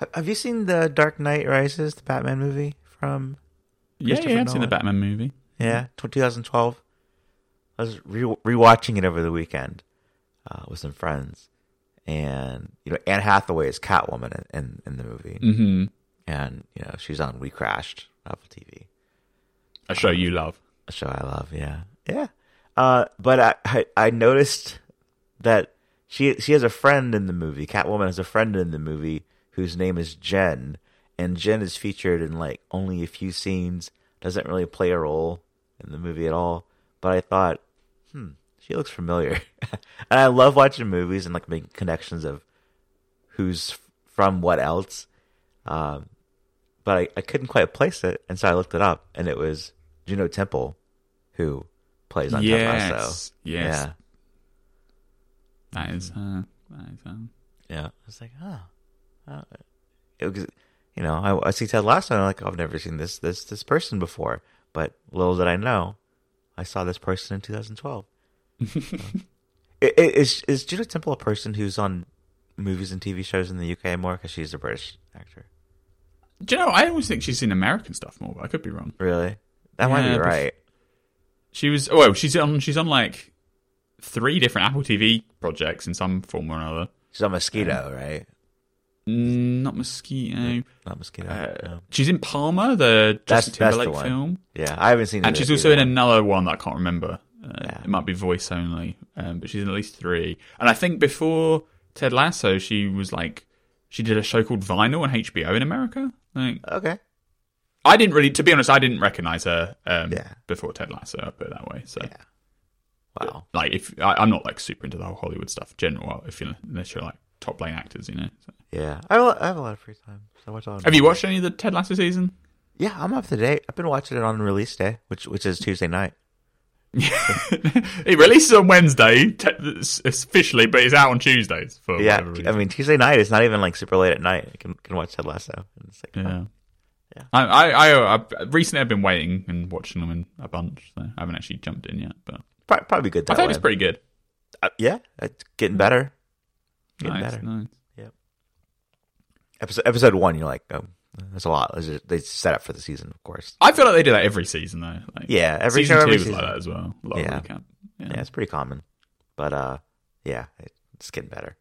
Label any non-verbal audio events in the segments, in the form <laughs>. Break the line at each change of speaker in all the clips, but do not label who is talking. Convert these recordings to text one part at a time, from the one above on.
Ha- Have you seen the Dark Knight Rises, the Batman movie from?
Yeah, yeah, I've seen the Batman movie.
Yeah, 2012. I was re- rewatching it over the weekend uh, with some friends, and you know Anne Hathaway is Catwoman in, in, in the movie,
Mm-hmm.
and you know she's on We Crashed Apple TV,
A show you love.
a show I love. Yeah, yeah. Uh, but I, I I noticed that she she has a friend in the movie. Catwoman has a friend in the movie whose name is Jen, and Jen is featured in like only a few scenes. Doesn't really play a role in the movie at all. But I thought, hmm, she looks familiar, <laughs> and I love watching movies and like making connections of who's from what else. Um, but I, I couldn't quite place it, and so I looked it up, and it was Juno Temple, who plays on
Yes,
Lasso.
yes.
Yeah,
That is her. That is her.
yeah. I was like, oh, oh. it was, you know, I, I see Ted Lasso, and I'm like, oh, I've never seen this this this person before. But little did I know, I saw this person in 2012. So. <laughs> I- I- Is is Juno Temple a person who's on movies and TV shows in the UK more because she's a British actor?
Do you know? I always think she's in American stuff more, but I could be wrong.
Really? That might be right.
She was. Oh, well, she's on. She's on like three different Apple TV projects in some form or another.
She's on Mosquito, um, right?
Mm, not mosquito.
Not Mosquito.
Uh,
no.
She's in Palmer, the
That's-
Justin
that's the
Timberlake film,
Yeah, I haven't seen.
That.
And
she's
either
also in another one that I can't remember. Uh,
Yeah.
It might be voice only, um, but she's in at least three. And I think before Ted Lasso, she was like she did a show called Vinyl on HBO in America. Like
Okay.
I didn't really, to be honest, I didn't recognize her um,
Yeah.
before Ted Lasso. I put it that way. So,
Yeah. Wow.
like, if I, I'm not like super into the whole Hollywood stuff, general, if you unless you're like top lane actors, you know. So.
Yeah, I have, a lot, I have a lot of free time. So I watch a lot of
Have you watched any of the Ted Lasso season?
Yeah, I'm up to date. I've been watching it on release day, which which is Tuesday night. <laughs>
it releases on Wednesday te- officially, but it's out on Tuesdays for
yeah. I mean Tuesday night is not even like super late at night. I can can watch Ted Lasso. And it's like,
Yeah.
oh. Yeah.
I, I, I, I recently I've been waiting and watching them in a bunch, so I haven't actually jumped in yet. But
Pro- probably good.
I
That
thought it was pretty good.
Uh, yeah, it's getting better. Getting
Nice,
better.
nice.
Episode episode one, you're like, oh, that's a lot. Just- They set up for the season, of course.
I feel like they do that every season though. Like,
Yeah, every
season
show,
two
every
was
season.
like that as well. A lot
Yeah.
Yeah.
Yeah, it's pretty common, but uh, yeah, it's getting better.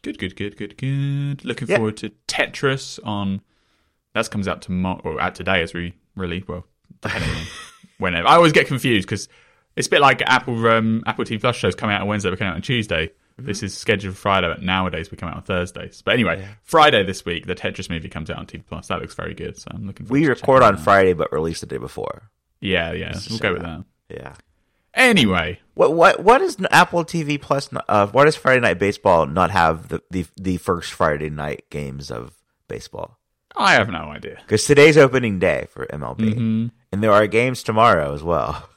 Good, good, good, good, good. Looking
Yeah.
forward to Tetris on. That comes out tomorrow or out today as we really well depending on <laughs> whenever. I always get confused because it's a bit like Apple um, Apple TV Plus shows coming out on Wednesday, but coming out on Tuesday.
Mm-hmm.
This is scheduled for Friday, but nowadays we come out on Thursdays. But anyway, Friday this week, the Tetris movie comes out on TV Plus. That looks very good, so I'm looking. forward
We record on. Friday, but release the day before.
Yeah, yeah,
Let's
we'll go with
that.
that.
Yeah.
Anyway,
What what what is Apple TV Plus? Uh, why does Friday Night Baseball not have the the, the first Friday night games of baseball?
I have no idea.
Because today's opening day for MLB,
Mhm.
and there are games tomorrow as well.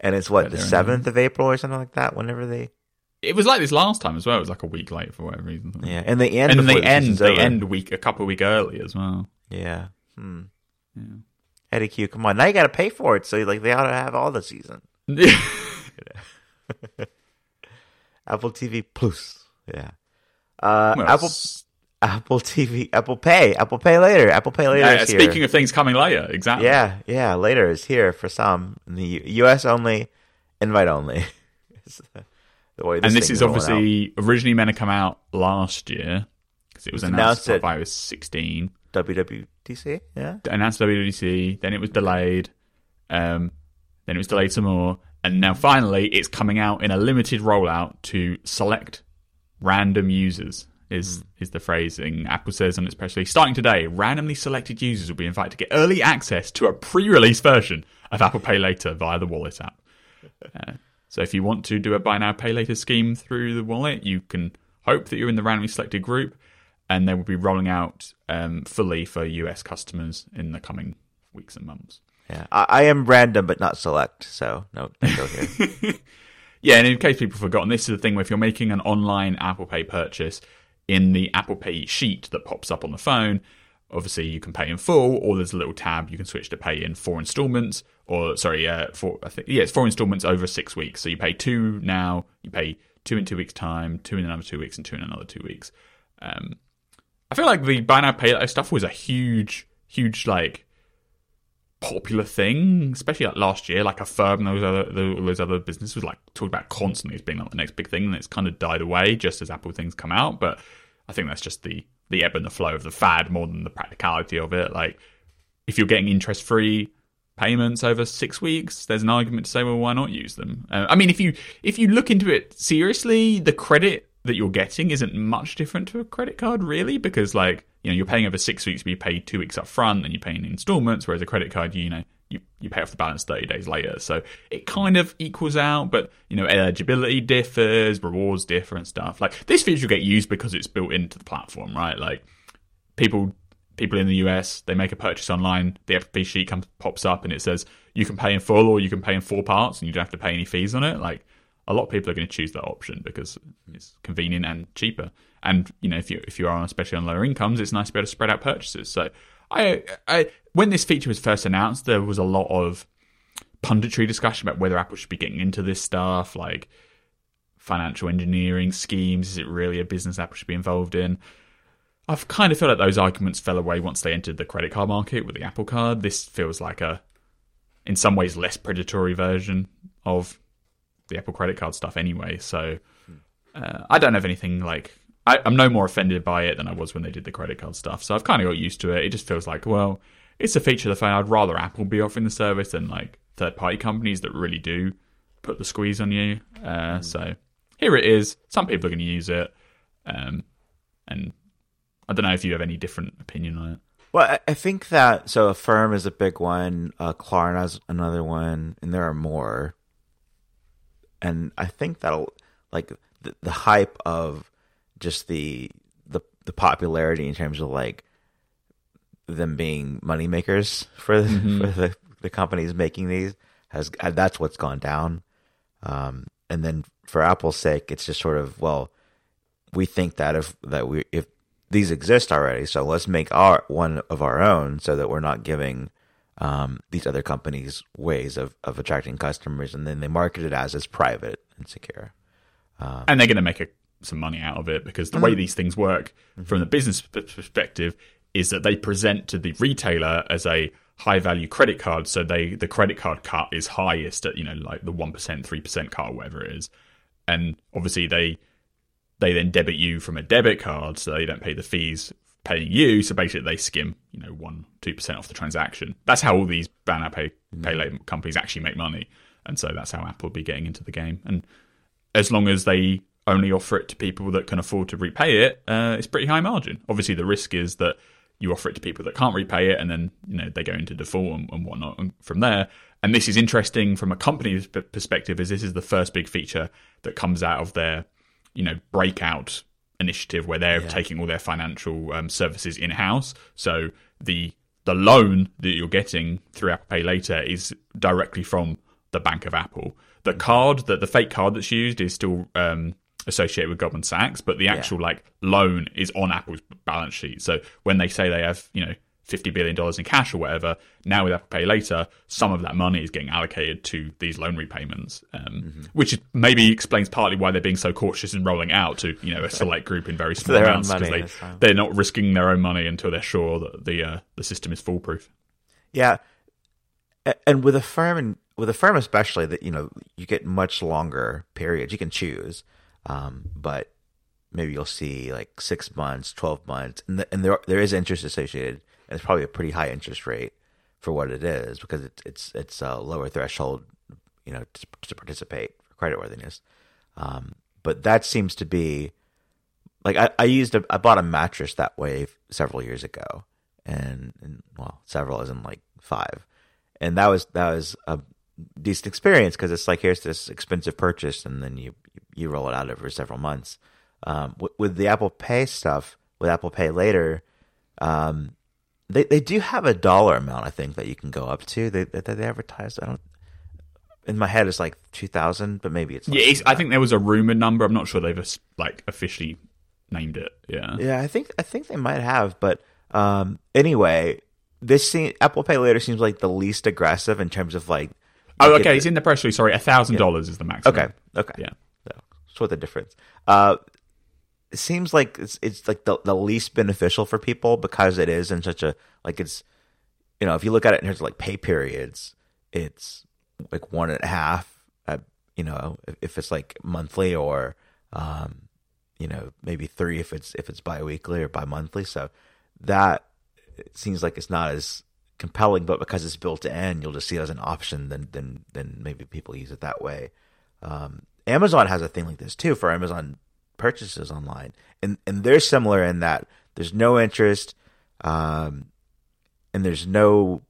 And it's what
Yeah,
the seventh of April or something like that. Whenever they
It was like this last time as well. It was like a week late for whatever reason.
yeah, and they end
and they
the
end. They
over.
end week, a couple of week early as well.
Yeah. Hmm.
Yeah.
Eddy Cue, come on! Now you got to pay for it, so like they ought to have all the season. <laughs> Apple TV Plus. Yeah. Uh,
Well,
Apple Apple TV Apple Pay Apple Pay later Apple Pay later.
uh,
is here.
speaking of things coming later, exactly.
Yeah, yeah, later is here for some. In the U- U.S. only, invite only. <laughs> It's the way
and this is obviously originally meant to come out last year because it was announced,
announced
at iOS 16.
WWDC. Yeah,
announced WWDC, then it was delayed, um, then it was delayed some more, and now finally it's coming out in a limited rollout to select random users. Is
Hmm.
is the phrasing Apple says on its press release. Starting today, randomly selected users will be invited to get early access to a pre-release version of Apple Pay Later via the Wallet app. Uh, so if you want to do a buy now pay later scheme through the wallet, you can hope that you're in the randomly selected group, and they will be rolling out um, fully for US customers in the coming weeks and months.
yeah. I, I am random but not select, so no, don't go here. <laughs>
Yeah, and in case people have forgotten, this is the thing where if you're making an online Apple Pay purchase in the Apple Pay sheet that pops up on the phone, obviously you can pay in full, or there's a little tab you can switch to pay in four installments, or sorry, uh, four. I think yeah, it's four installments over six weeks. So you pay two now, you pay two in two weeks' time, two in another two weeks, and two in another two weeks. Um, I feel like the buy now pay later stuff was a huge, huge like popular thing, especially like last year. Like Affirm and those other those other businesses was like talked about constantly as being like the next big thing, and it's kind of died away just as Apple things come out. But I think that's just the the ebb and the flow of the fad more than the practicality of it. Like if you're getting interest free payments over six weeks, there's an argument to say, well, why not use them? Uh, I mean, if you if you look into it seriously, the credit that you're getting isn't much different to a credit card, really, because like you know you're paying over six weeks, but you pay two weeks up front, and you're paying installments, whereas a credit card, you know, you, you pay off the balance 30 days later. So it kind of equals out, but you know, eligibility differs, rewards differ and stuff. Like this feature will get used because it's built into the platform, right? Like people people in the US, they make a purchase online, the Pay sheet comes pops up and it says you can pay in full or you can pay in four parts and you don't have to pay any fees on it. Like a lot of people are going to choose that option because it's convenient and cheaper. And you know, if you if you are especially on lower incomes, it's nice to be able to spread out purchases. So I, I when this feature was first announced, there was a lot of punditry discussion about whether Apple should be getting into this stuff, like financial engineering schemes. Is it really a business Apple should be involved in? I've kind of felt like those arguments fell away once they entered the credit card market with the Apple Card. This feels like a, in some ways, less predatory version of the Apple credit card stuff anyway. So uh, I don't have anything like I, am no more offended by it than I was when they did the credit card stuff. So I've kind of got used to it. It just feels like well, it's a feature of the phone. I'd rather Apple be offering the service than like third party companies that really do put the squeeze on you. Uh, mm. So here it is. Some people are going to use it, um, and I don't know if you have any different opinion on it.
Well, I think that so Affirm is a big one. Uh, Klarna's another one, and there are more and I think that'll like the, the hype of just the the the popularity in terms of like them being money makers for the, mm-hmm. for the the companies making these has uh, that's what's gone down. Um, and then for Apple's sake, it's just sort of well, we think that if that we if these exist already, so let's make our one of our own, so that we're not giving um, these other companies' ways of, of attracting customers, and then they market it as as private and secure.
Um, and they're going to make a, some money out of it because the mm-hmm. way these things work mm-hmm. from the business perspective is that they present to the retailer as a high value credit card, so they the credit card cut is highest at you know like the one percent, three percent cut, or whatever it is, and obviously they they then debit you from a debit card, so they don't pay the fees paying you. So basically, they skim, you know, one two percent off the transaction. That's how all these banner pay pay mm. later companies actually make money, and so that's how Apple will be getting into the game. And as long as they only offer it to people that can afford to repay it, uh, it's pretty high margin. Obviously, the risk is that you offer it to people that can't repay it, and then you know they go into default and, and whatnot and from there. And this is interesting from a company's perspective, as this is the first big feature that comes out of their you know breakout initiative where they're yeah. taking all their financial um, services in house. So the the loan that you're getting through Apple Pay later is directly from the Bank of Apple. The mm-hmm. card that the fake card that's used is still um, associated with Goldman Sachs, but the actual yeah. like loan is on Apple's balance sheet. So when they say they have you know fifty billion dollars in cash or whatever. Now with Apple Pay Later, some of that money is getting allocated to these loan repayments, um, mm-hmm. which maybe explains partly why they're being so cautious in rolling out to you know a select group in very <laughs> small amounts because they they're not risking their own money until they're sure that the uh, the system is foolproof.
Yeah, and with Affirm and with Affirm especially that you know you get much longer periods you can choose, um, but maybe you'll see like six months, twelve months, and, the, and there there is interest associated and it's probably a pretty high interest rate for what it is because it's it's it's a lower threshold, you know, to, to participate for creditworthiness. Um, but that seems to be like I, I used a I bought a mattress that way several years ago, and, and well, several isn't like five, and that was that was a decent experience because it's like here's this expensive purchase, and then you you roll it out over several months. Um, with, with, the Apple Pay stuff, with Apple Pay later, um, they they do have a dollar amount I think that you can go up to. They they, they advertise. I don't. In my head, it's like two thousand, but maybe it's
yeah. It's, I think there was a rumored number. I'm not sure they've like officially named it. Yeah,
yeah. I think I think they might have, but um, anyway, this Apple Pay later seems like the least aggressive in terms of like.
Oh, okay. It's in the press release. Sorry, a thousand dollars is the maximum.
Okay, okay. Yeah, so, what's the difference? Uh, it seems like it's it's like the, the least beneficial for people because it is in such a like it's you know if you look at it in terms of like pay periods, it's like one and a half. Uh, you know, if, if it's like monthly or um, you know maybe three if it's if it's biweekly or bi-monthly. So that seems like it's not as compelling, but because it's built in, you'll just see it as an option. Then then then maybe people use it that way. Um, Amazon has a thing like this too for Amazon purchases online, and and they're similar in that there's no interest, um, and there's no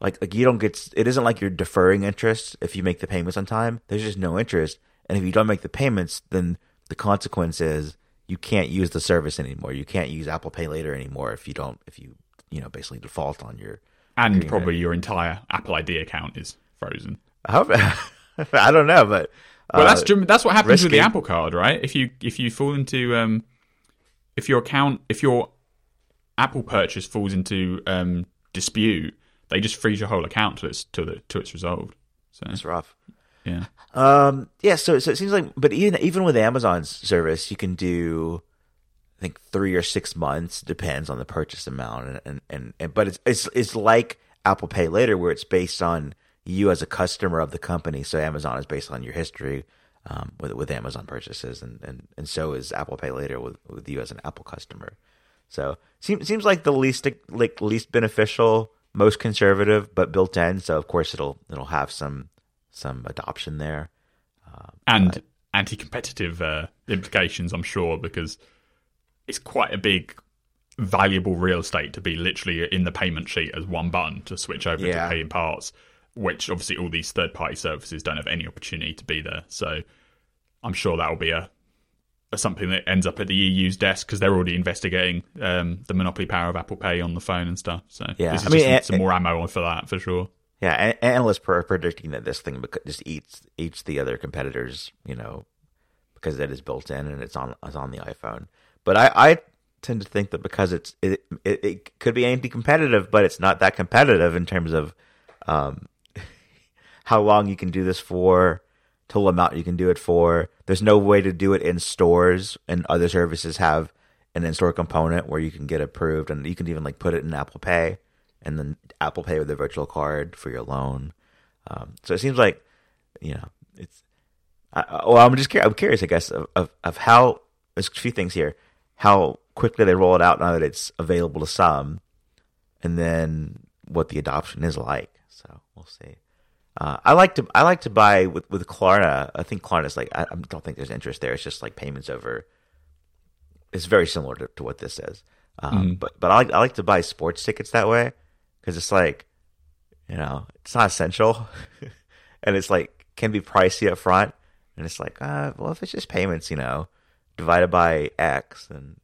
like like you don't get it isn't like you're deferring interest if you make the payments on time. There's just no interest, and if you don't make the payments, then the consequence is you can't use the service anymore. You can't use Apple Pay later anymore if you don't if you you know basically default on your
and
agreement.
probably your entire Apple ID account is frozen.
I hope <laughs> I don't know, but
Well,
uh,
that's that's what happens with the. Apple Card, right? If you if you fall into um, if your account if your Apple purchase falls into um, dispute, they just freeze your whole account till it's till the till it's resolved. So
it's rough.
yeah,
Um, yeah, so so it seems like, but even even with Amazon's service, you can do, I think three or six months depends on the purchase amount, and and, and, and but it's it's it's like Apple Pay Later, where it's based on you as a customer of the company. So Amazon is based on your history um, with with Amazon purchases, and, and, and so is Apple Pay Later with, with you as an Apple customer. So seems seems like the least like least beneficial, most conservative, but built in. So of course it'll it'll have some some adoption there.
and anti-competitive uh, implications, I'm sure, because it's quite a big, valuable real estate to be literally in the payment sheet as one button to switch over
Yeah.
to paying parts, which obviously all these third-party services don't have any opportunity to be there. So I'm sure that will be a, a something that ends up at the EU's desk because they're already investigating um, the monopoly power of Apple Pay on the phone and stuff. So
Yeah,
this is
I mean,
just
and-
some more ammo for that for sure.
Yeah, analysts are predicting that this thing just eats eats the other competitors, you know, because it is built in and it's on it's on the iPhone. But I, I tend to think that because it's it, it it could be anti-competitive, but it's not that competitive in terms of um, how long you can do this for, total amount you can do it for. There's no way to do it in stores, and other services have an in-store component where you can get approved, and you can even like put it in Apple Pay, and then Apple Pay with a virtual card for your loan. Um, so it seems like, you know, it's. I, well, I'm just curious, I'm curious, I guess, of, of of how. There's a few things here. How quickly they roll it out now that it's available to some, and then what the adoption is like. So we'll see. Uh, I like to I like to buy with with Klarna. I think Klarna's like I, I don't think there's interest there. It's just like payments over. It's very similar to, to what this is, um, but but I like I like to buy sports tickets that way because it's like, you know, it's not essential, <laughs> and it's like can be pricey up front, and it's like, uh, well, if it's just payments, you know, divided by X, and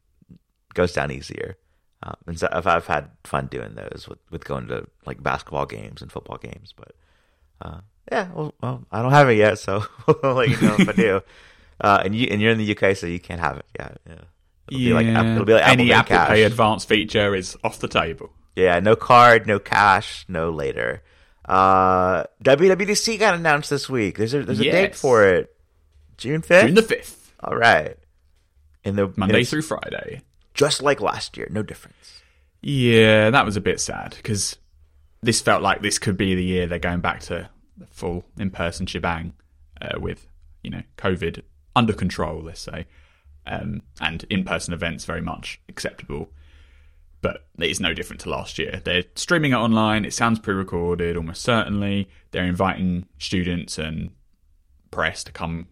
goes down easier. Um, and so I've, I've had fun doing those with, with going to like basketball games and football games, but uh, yeah, well, well, I don't have it yet, so <laughs> I'll let you know if I do. <laughs> Uh, and you and you're in the UK, so you can't have it. Yeah, yeah. It'll be like it'll be like
any
Apple
Apple Pay
Cash.
advanced feature is off the table.
Yeah, no card, no cash, no later. Uh, WWDC got announced this week. There's a there's a date for it, June fifth.
June the fifth,
All right, in the
Monday through Friday.
just like last year, no difference.
Yeah, that was a bit sad because this felt like this could be the year they're going back to the full in-person shebang uh, with you know COVID under control, let's say, um, and in-person events very much acceptable. But it's no different to last year. They're streaming it online. It sounds pre-recorded, almost certainly. They're inviting students and press to come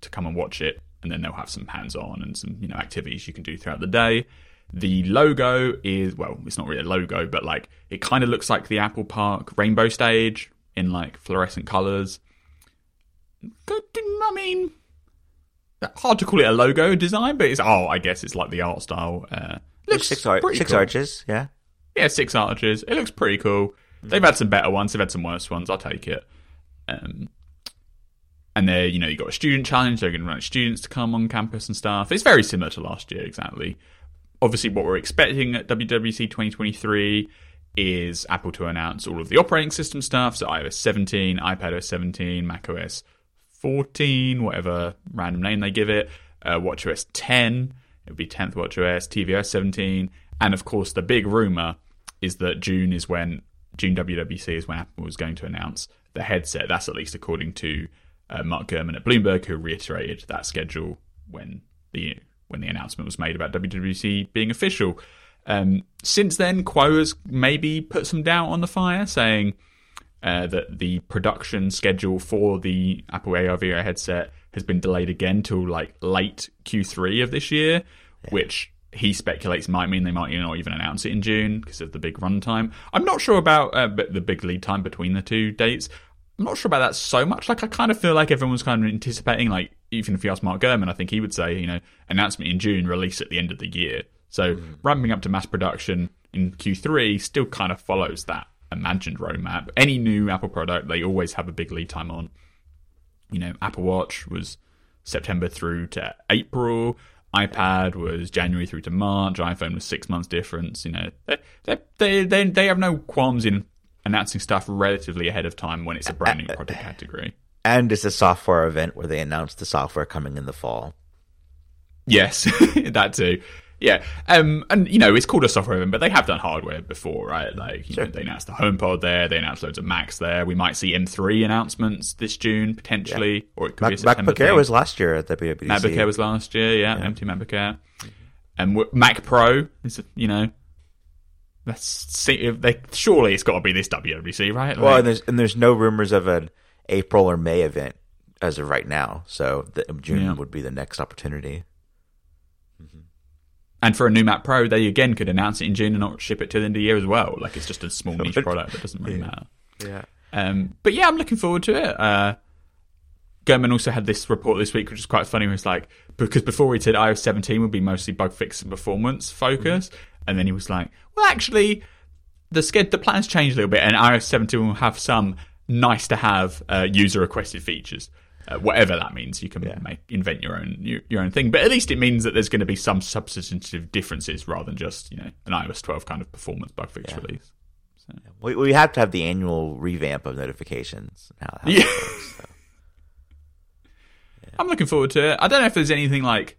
to come and watch it, and then they'll have some hands-on and some you know activities you can do throughout the day. The logo is well, it's not really a logo, but like it kind of looks like the Apple Park rainbow stage in like fluorescent colors. I mean, hard to call it a logo design, but it's oh, I guess it's like the art style. Uh, looks
Six, ar- six
cool.
arches, yeah.
Yeah, six arches. It looks pretty cool. They've had some better ones. They've had some worse ones. I'll take it. Um, and they're, you know, you got a student challenge. They're going to run students to come on campus and stuff. It's very similar to last year, exactly. Obviously, what we're expecting at WWDC 2023 is Apple to announce all of the operating system stuff. So iOS 17, iPadOS 17, macOS 14, whatever random name they give it. uh, WatchOS 10, it would be 10th WatchOS, tvOS 17, and of course the big rumor is that June is when June WWDC is when Apple was going to announce the headset. That's at least according to uh, Mark Gurman at Bloomberg, who reiterated that schedule when the when the announcement was made about WWDC being official. Um, since then, Kuo has maybe put some doubt on the fire, saying uh, that the production schedule for the Apple AR VR headset has been delayed again till like late Q3 of this year, yeah. which he speculates might mean they might not even announce it in June because of the big runtime. I'm not sure about uh, the big lead time between the two dates. I'm not sure about that so much. Like I kind of feel like everyone's kind of anticipating, like even if you ask Mark Gurman, I think he would say, you know, announcement in June, release at the end of the year. So mm. ramping up to mass production in Q3 still kind of follows that imagined roadmap. Any new Apple product, they always have a big lead time on. You know, Apple Watch was September through to April iPad was January through to March. iPhone was six months difference. You know, they they they they have no qualms in announcing stuff relatively ahead of time when it's a brand new product category.
And it's a software event where they announce the software coming in the fall.
Yes, <laughs> that too. Yeah, um, and you know it's called a software event, but they have done hardware before, right? Like sure. know, they announced the HomePod there, they announced loads of Macs there. We might see M3 announcements this June potentially, yeah. or it could Mac, be a September
MacBook Air was last year at the WWDC.
MacBook Air was last year, yeah. yeah. M2 MacBook Air, and Mac Pro is you know if they surely it's got to be this WWDC, right?
Like, well, and there's and there's no rumors of an April or May event as of right now, so the, June yeah. would be the next opportunity.
And for a new Mac Pro, they again could announce it in June and not ship it to the end of the year as well. Like it's just a small <laughs> niche product that doesn't really
yeah.
matter.
Yeah.
Um, but yeah, I'm looking forward to it. Uh, Gurman also had this report this week, which is quite funny. It was like because before he said iOS 17 would be mostly bug fix and performance focus, mm-hmm. And then he was like, "Well, actually, the sked the plans changed a little bit, and iOS 17 will have some nice to have uh, user requested features." uh, whatever that means. You can yeah. make invent your own your, your, own thing, but at least it means that there's going to be some substantive differences rather than just you know an iOS 12 kind of performance bug fix yeah. release.
So. We we have to have the annual revamp of notifications. How, how yeah. Works, so.
yeah. <laughs> I'm looking forward to it. I don't know if there's anything like.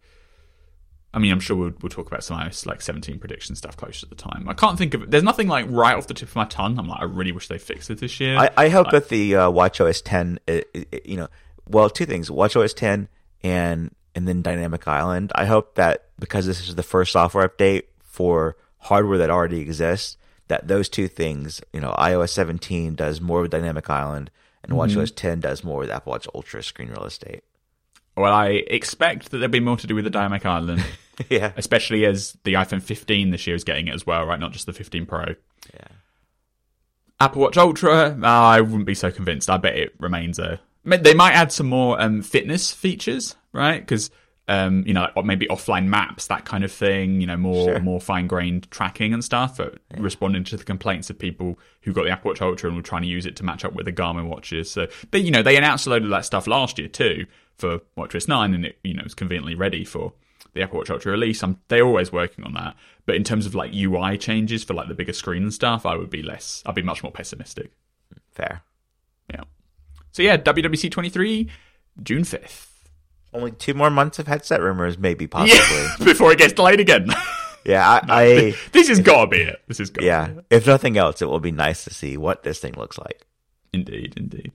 I mean, I'm sure we'll, we'll talk about some iOS like 17 prediction stuff closer to the time. I can't think of it. There's nothing like right off the tip of my tongue. I'm like, I really wish they fixed it this year.
I, I hope like, that the uh, WatchOS 10, it, it, you know, well, two things: WatchOS 10 and and then Dynamic Island. I hope that because this is the first software update for hardware that already exists, that those two things, you know, iOS 17 does more with Dynamic Island, and mm-hmm. WatchOS 10 does more with Apple Watch Ultra screen real estate.
Well, I expect that there'll be more to do with the Dynamic Island. <laughs>
yeah.
Especially as the iPhone 15 this year is getting it as well, right? Not just the 15 Pro.
Yeah.
Apple Watch Ultra, oh, I wouldn't be so convinced. I bet it remains a they might add some more um, fitness features, right? Because um, you know, like maybe offline maps, that kind of thing. You know, more sure. more fine grained tracking and stuff. Yeah. Responding to the complaints of people who got the Apple Watch Ultra and were trying to use it to match up with the Garmin watches. So, but you know, they announced a load of that stuff last year too for WatchOS nine, and it you know was conveniently ready for the Apple Watch Ultra release. I'm, they're always working on that. But in terms of like UI changes for like the bigger screen and stuff, I would be less. I'd be much more pessimistic.
Fair.
Yeah. So yeah, WWDC 23, June 5th.
Only two more months of headset rumors, maybe possibly yeah, <laughs>
before it gets delayed again. <laughs>
yeah, I, no, I
this has got to be it. This is got.
Yeah, if nothing else, it will be nice to see what this thing looks like.
Indeed, indeed.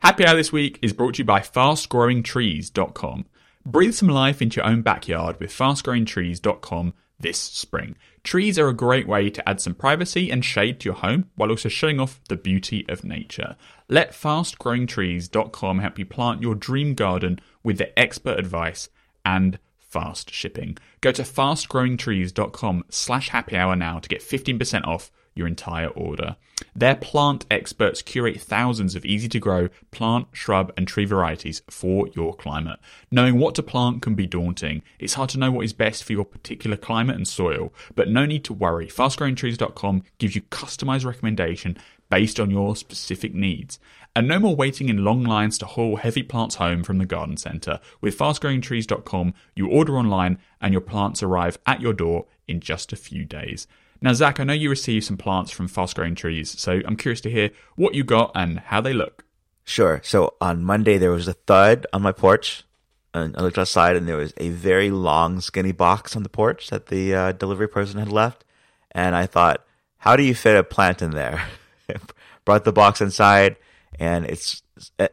Happy Hour this week is brought to you by FastGrowingTrees.com. Breathe some life into your own backyard with FastGrowingTrees.com this spring. Trees are a great way to add some privacy and shade to your home while also showing off the beauty of nature. Let fastgrowingtrees.com help you plant your dream garden with their expert advice and fast shipping. Go to fastgrowingtrees.com slash happy hour now to get 15% off your entire order. Their plant experts curate thousands of easy to grow plant, shrub, and tree varieties for your climate. Knowing what to plant can be daunting. It's hard to know what is best for your particular climate and soil, but no need to worry. FastGrowingTrees.com gives you customized recommendation based on your specific needs. And no more waiting in long lines to haul heavy plants home from the garden centre. With fastgrowingtrees.com, you order online and your plants arrive at your door in just a few days. Now, Zac, I know you received some plants from Fast Growing Trees, so I'm curious to hear what you got and how they look.
Sure. So on Monday, there was a thud on my porch. and I looked outside, and there was a very long, skinny box on the porch that the uh, delivery person had left. And I thought, how do you fit a plant in there? <laughs> Brought the box inside, and it's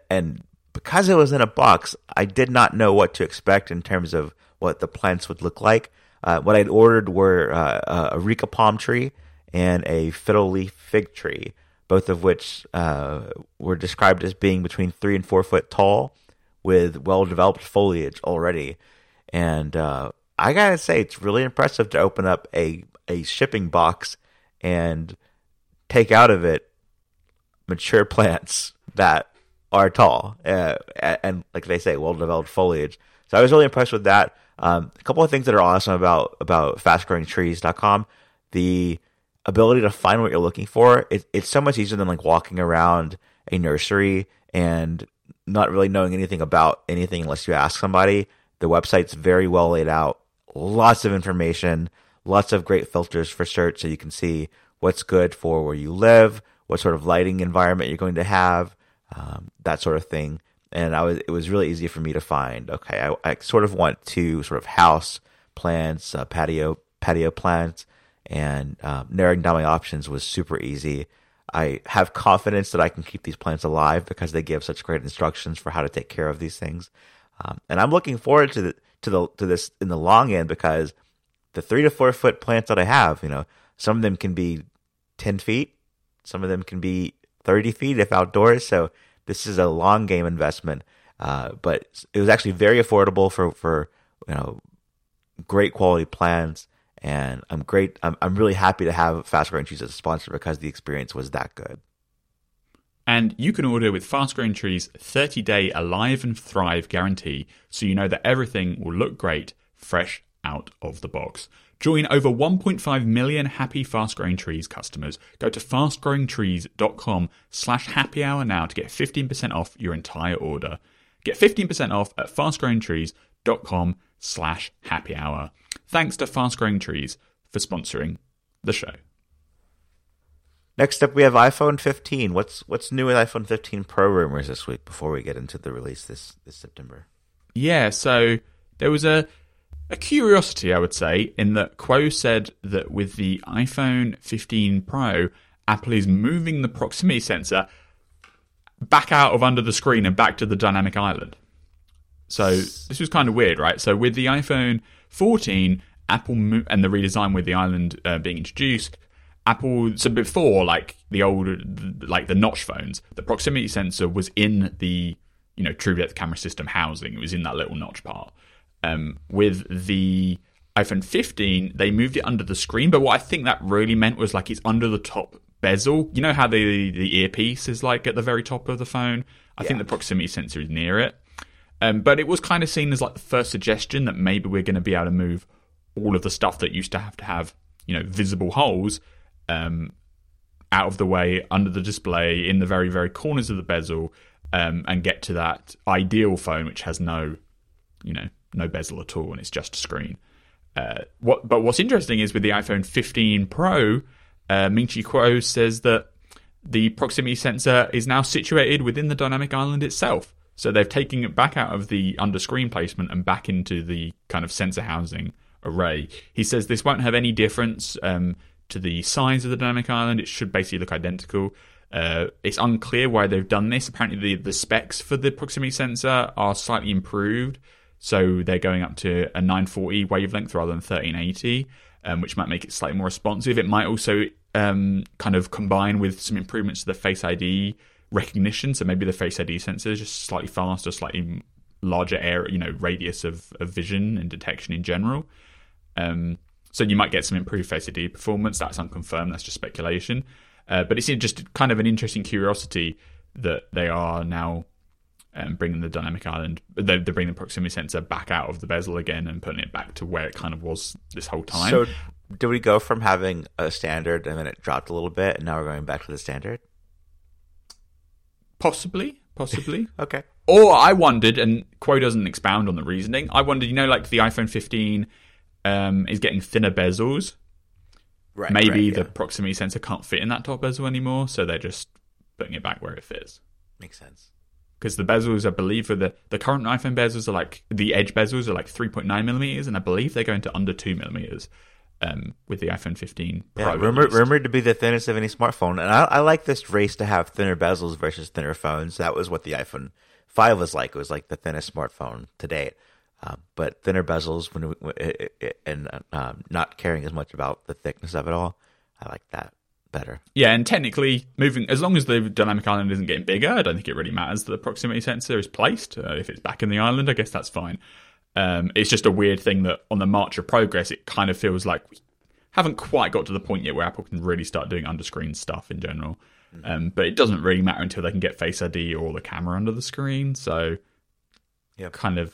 and because it was in a box, I did not know what to expect in terms of what the plants would look like. Uh, what I'd ordered were uh, Areca palm tree and a fiddle leaf fig tree, both of which uh, were described as being between three and four foot tall with well developed foliage already. And uh, I gotta say, it's really impressive to open up a, a shipping box and take out of it mature <laughs> plants that are tall uh, and, like they say, well developed foliage. So I was really impressed with that. Um, a couple of things that are awesome about about fastgrowingtrees.com. The ability to find what you're looking for. It, it's so much easier than like walking around a nursery and not really knowing anything about anything unless you ask somebody. The website's very well laid out, lots of information, lots of great filters for search so you can see what's good for where you live, what sort of lighting environment you're going to have, um, that sort of thing. And I was, it was really easy for me to find. Okay, I, I sort of want to sort of house plants, uh, patio patio plants, and um, narrowing down my options was super easy. I have confidence that I can keep these plants alive because they give such great instructions for how to take care of these things. Um, and I'm looking forward to the to the to this in the long end because the three to four foot plants that I have, you know, some of them can be ten feet, some of them can be thirty feet if outdoors. So this is a long game investment, uh, but it was actually very affordable for for you know great quality plants and I'm great. I'm, I'm really happy to have Fast Growing Trees as a sponsor because the experience was that good.
And you can order with Fast Growing Trees 30 day Alive and Thrive guarantee so you know that everything will look great fresh out of the box. Join over 1.5 million happy Fast Growing Trees customers. Go to fastgrowingtrees.com slash happy hour now to get 15% off your entire order. Get 15% off at fastgrowingtrees.com slash happy hour. Thanks to Fast Growing Trees for sponsoring the show.
Next up, we have iPhone 15. What's what's new with iPhone 15 Pro rumors this week? Before we get into the release this this September.
Yeah, so there was a a curiosity, I would say, in that Kuo said that with the iPhone 15 Pro, Apple is moving the proximity sensor back out of under the screen and back to the dynamic island. So this was kind of weird, right? So with the iPhone 14, Apple mo- and the redesign with the island uh, being introduced, Apple. So before, like the old, like the notch phones, the proximity sensor was in the you know true depth camera system housing. It was in that little notch part. Um, with the iPhone 15, they moved it under the screen, but what I think that really meant was like it's under the top bezel. You know how the the earpiece is like at the very top of the phone. I yeah. think the proximity sensor is near it. Um, but it was kind of seen as like the first suggestion that maybe we're going to be able to move all of the stuff that used to have to have you know visible holes um, out of the way under the display in the very very corners of the bezel um, and get to that ideal phone which has no you know no bezel at all and it's just a screen. Uh, what but what's interesting is with the iPhone 15 Pro, uh, Ming-Chi Kuo says that the proximity sensor is now situated within the dynamic island itself. So they've taken it back out of the under screen placement and back into the kind of sensor housing array. He says this won't have any difference um, to the size of the dynamic island. It should basically look identical. Uh, it's unclear why they've done this. Apparently, the, the specs for the proximity sensor are slightly improved. So they're going up to a 940 wavelength rather than 1380, um, which might make it slightly more responsive. It might also um, kind of combine with some improvements to the Face ID recognition. So maybe the Face ID sensor is just slightly faster, slightly larger area, you know, radius of, of vision and detection in general. Um, so you might get some improved Face ID performance. That's unconfirmed. That's just speculation. Uh, but it's just kind of an interesting curiosity that they are now um, bringing the dynamic island, they're, they're, bringing the proximity sensor back out of the bezel again and putting it back to where it kind of was this whole time.
So, do we go from having a standard and then it dropped a little bit, and now we're going back to the standard?
Possibly, possibly. <laughs>
okay.
Or I wondered, and Kuo doesn't expound on the reasoning. I wondered, you know, like the iPhone 15 um, is getting thinner bezels. Right. Maybe right, yeah. the proximity sensor can't fit in that top bezel anymore, so they're just putting it back where it fits.
Makes sense.
Because the bezels, I believe, for the the current iPhone bezels are like the edge bezels are like 3.9 millimeters, and I believe they're going to under two millimeters um, with the iPhone 15 Pro.
Yeah, rumored, rumored to be the thinnest of any smartphone, and I, I like this race to have thinner bezels versus thinner phones. That was what the iPhone Five was like. It was like the thinnest smartphone to date, uh, but thinner bezels when, when it, it, and um, not caring as much about the thickness of it all. I like that better.
Yeah, and technically, moving as long as the dynamic island isn't getting bigger, I don't think it really matters that the proximity sensor is placed. Uh, if it's back in the island, I guess that's fine. Um, it's just a weird thing that on the march of progress, it kind of feels like we haven't quite got to the point yet where Apple can really start doing underscreen stuff in general. Um, but it doesn't really matter until they can get Face ID or the camera under the screen. So,
Yep.
kind of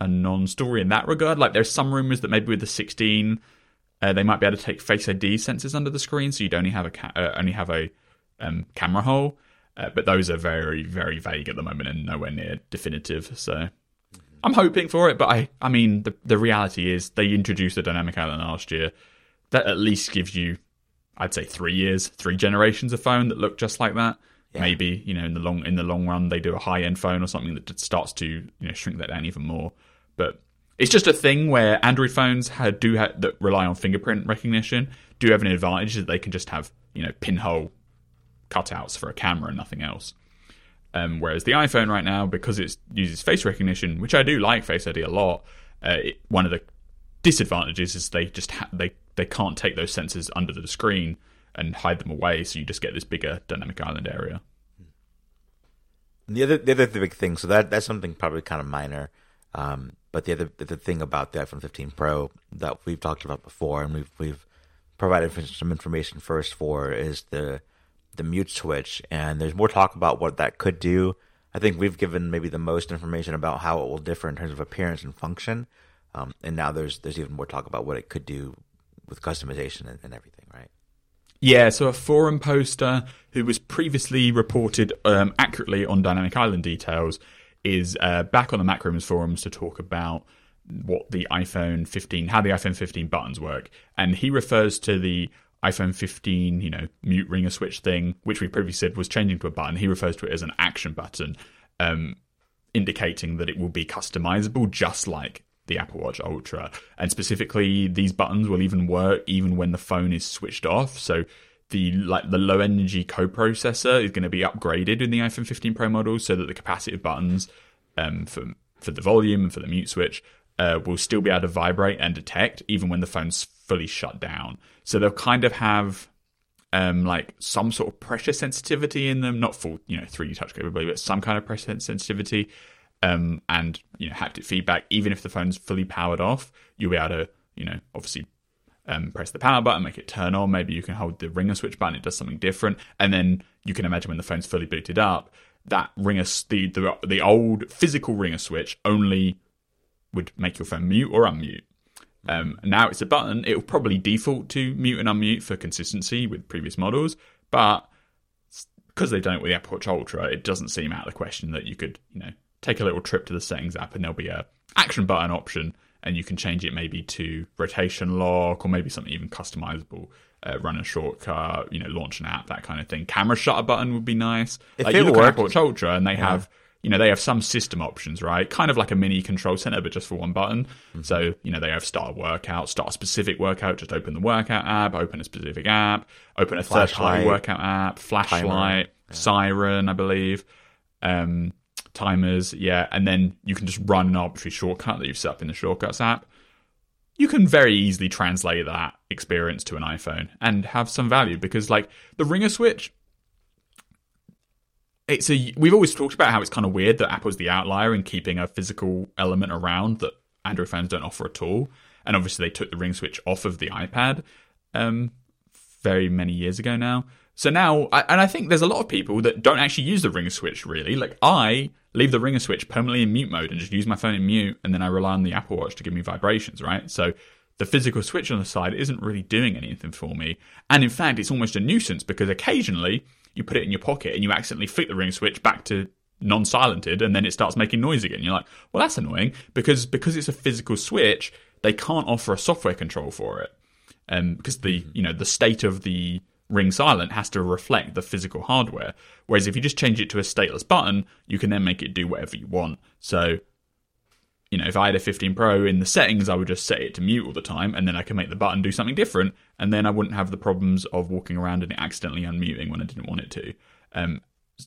a non-story in that regard. Like, there's some rumors that maybe with the 16, uh, they might be able to take Face ID sensors under the screen, so you'd only have a ca- uh, only have a um, camera hole. Uh, but those are very, very vague at the moment and nowhere near definitive. So I'm hoping for it, but I, I mean, the the reality is they introduced the dynamic island last year. That at least gives you, I'd say, three years, three generations of phone that look just like that. Maybe you know, in the long in the long run, they do a high end phone or something that starts to you know shrink that down even more. But it's just a thing where Android phones ha do ha- that rely on fingerprint recognition do have an advantage that they can just have you know pinhole cutouts for a camera and nothing else. Um, whereas the iPhone right now, because it uses face recognition, which I do like Face ID a lot, uh, it, one of the disadvantages is they just ha- they they can't take those sensors under the screen and hide them away, so you just get this bigger dynamic island area.
And the other the other big thing, so that that's something probably kind of minor, um, but the other the thing about the iPhone 15 Pro that we've talked about before, and we've we've provided some information first for is the the mute switch, and there's more talk about what that could do. I think we've given maybe the most information about how it will differ in terms of appearance and function, um, and now there's there's even more talk about what it could do with customization and, and everything, right?
Yeah, so a forum poster who was previously reported um, accurately on Dynamic Island details is uh, back on the MacRumors forums to talk about what the iPhone 15, how the iPhone 15 buttons work, and he refers to the iPhone 15, you know, mute ringer switch thing, which we previously said was changing to a button. He refers to it as an action button, um, indicating that it will be customizable, just like the Apple Watch Ultra. And specifically, these buttons will even work even when the phone is switched off. So the like the low energy coprocessor is going to be upgraded in the iPhone 15 Pro model, so that the capacitive buttons um, for for the volume and for the mute switch uh, will still be able to vibrate and detect even when the phone's fully shut down. So they'll kind of have um, like some sort of pressure sensitivity in them, not full, you know, 3D touch capability, but some kind of pressure sensitivity, um, and you know, haptic feedback. Even if the phone's fully powered off, you'll be able to, you know, obviously um, press the power button, make it turn on. Maybe you can hold the ringer switch button; it does something different. And then you can imagine when the phone's fully booted up, that ringer, the the, the old physical ringer switch only would make your phone mute or unmute. Um, now it's a button. It will probably default to mute and unmute for consistency with previous models, but because they've done it with the Apple Watch Ultra, it doesn't seem out of the question that you could, you know, take a little trip to the settings app and there'll be a action button option, and you can change it maybe to rotation lock or maybe something even customizable. Uh, run a shortcut, you know, launch an app, that kind of thing. Camera shutter button would be nice.
If
like you look at
worked-
Apple Watch Ultra, and they have you know, they have some system options, right? Kind of like a mini control center, but just for one button. So, you know, they have start a workout, start a specific workout, just open the workout app, open a specific app, open a third party
Flashlight.
workout app, flashlight, siren, I believe, um, timers, yeah. And then you can just run an arbitrary shortcut that you've set up in the shortcuts app. You can very easily translate that experience to an iPhone and have some value because, like, the ringer switch it's a we've always talked about how it's kind of weird that Apple's the outlier in keeping a physical element around that Android phones don't offer at all. And obviously, they took the ring switch off of the iPad um, very many years ago now. So now, I, and I think there's a lot of people that don't actually use the ringer switch really. Like I leave the ringer switch permanently in mute mode and just use my phone in mute, and then I rely on the Apple Watch to give me vibrations. Right, so the physical switch on the side isn't really doing anything for me. And in fact, it's almost a nuisance because occasionally you put it in your pocket and you accidentally flick the ring switch back to non-silented and then it starts making noise again. You're like, well, that's annoying because because it's a physical switch, they can't offer a software control for it. Um, because the you know the state of the ring silent has to reflect the physical hardware. Whereas if you just change it to a stateless button, you can then make it do whatever you want. So, you know, if I had a 15 Pro in the settings, I would just set it to mute all the time, and then I can make the button do something different, and then I wouldn't have the problems of walking around and it accidentally unmuting when I didn't want it to. Um,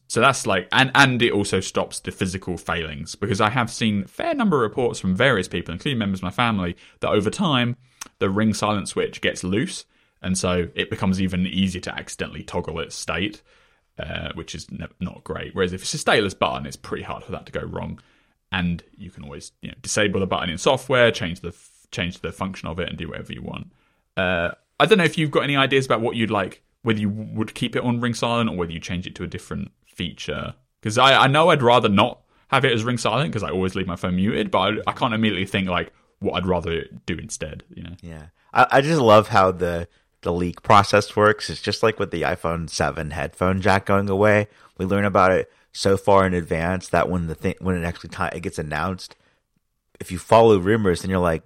so that's like, and and it also stops the physical failings because I have seen a fair number of reports from various people, including members of my family, that over time the ring silent switch gets loose, and so it becomes even easier to accidentally toggle its state, uh, which is ne- not great. Whereas if it's a stateless button, it's pretty hard for that to go wrong, and you can always you know disable the button in software, change the change the function of it, and do whatever you want. Uh, I don't know if you've got any ideas about what you'd like, whether you would keep it on ring silent or whether you change it to a different feature. Because I, I know I'd rather not have it as ring silent because I always leave my phone muted, but I, I can't immediately think like what I'd rather do instead. You know?
Yeah, I, I just love how the the leak process works. It's just like with the iPhone Seven headphone jack going away. We learn about it so far in advance that when the thing when it actually time it gets announced, if you follow rumors, then you're like,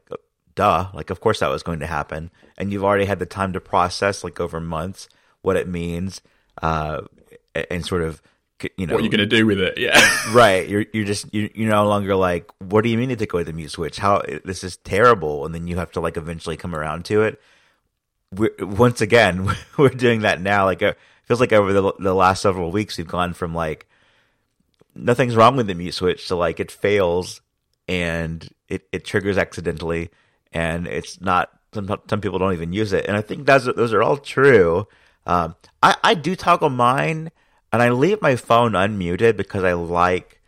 duh, like of course that was going to happen, and you've already had the time to process like over months what it means, uh, and sort of you know
what you're going to do with it. Yeah, <laughs>
right. You're you're just you you're no longer like, what do you mean to take away the mute switch? How this is terrible, and then you have to like eventually come around to it. We're, once again, <laughs> we're doing that now. Like it feels like over the the last several weeks, we've gone from like nothing's wrong with the mute switch to like it fails and it, it triggers accidentally, and it's not. Some some people don't even use it, and I think that's those are all true. Um, I I do toggle mine and I leave my phone unmuted because I like,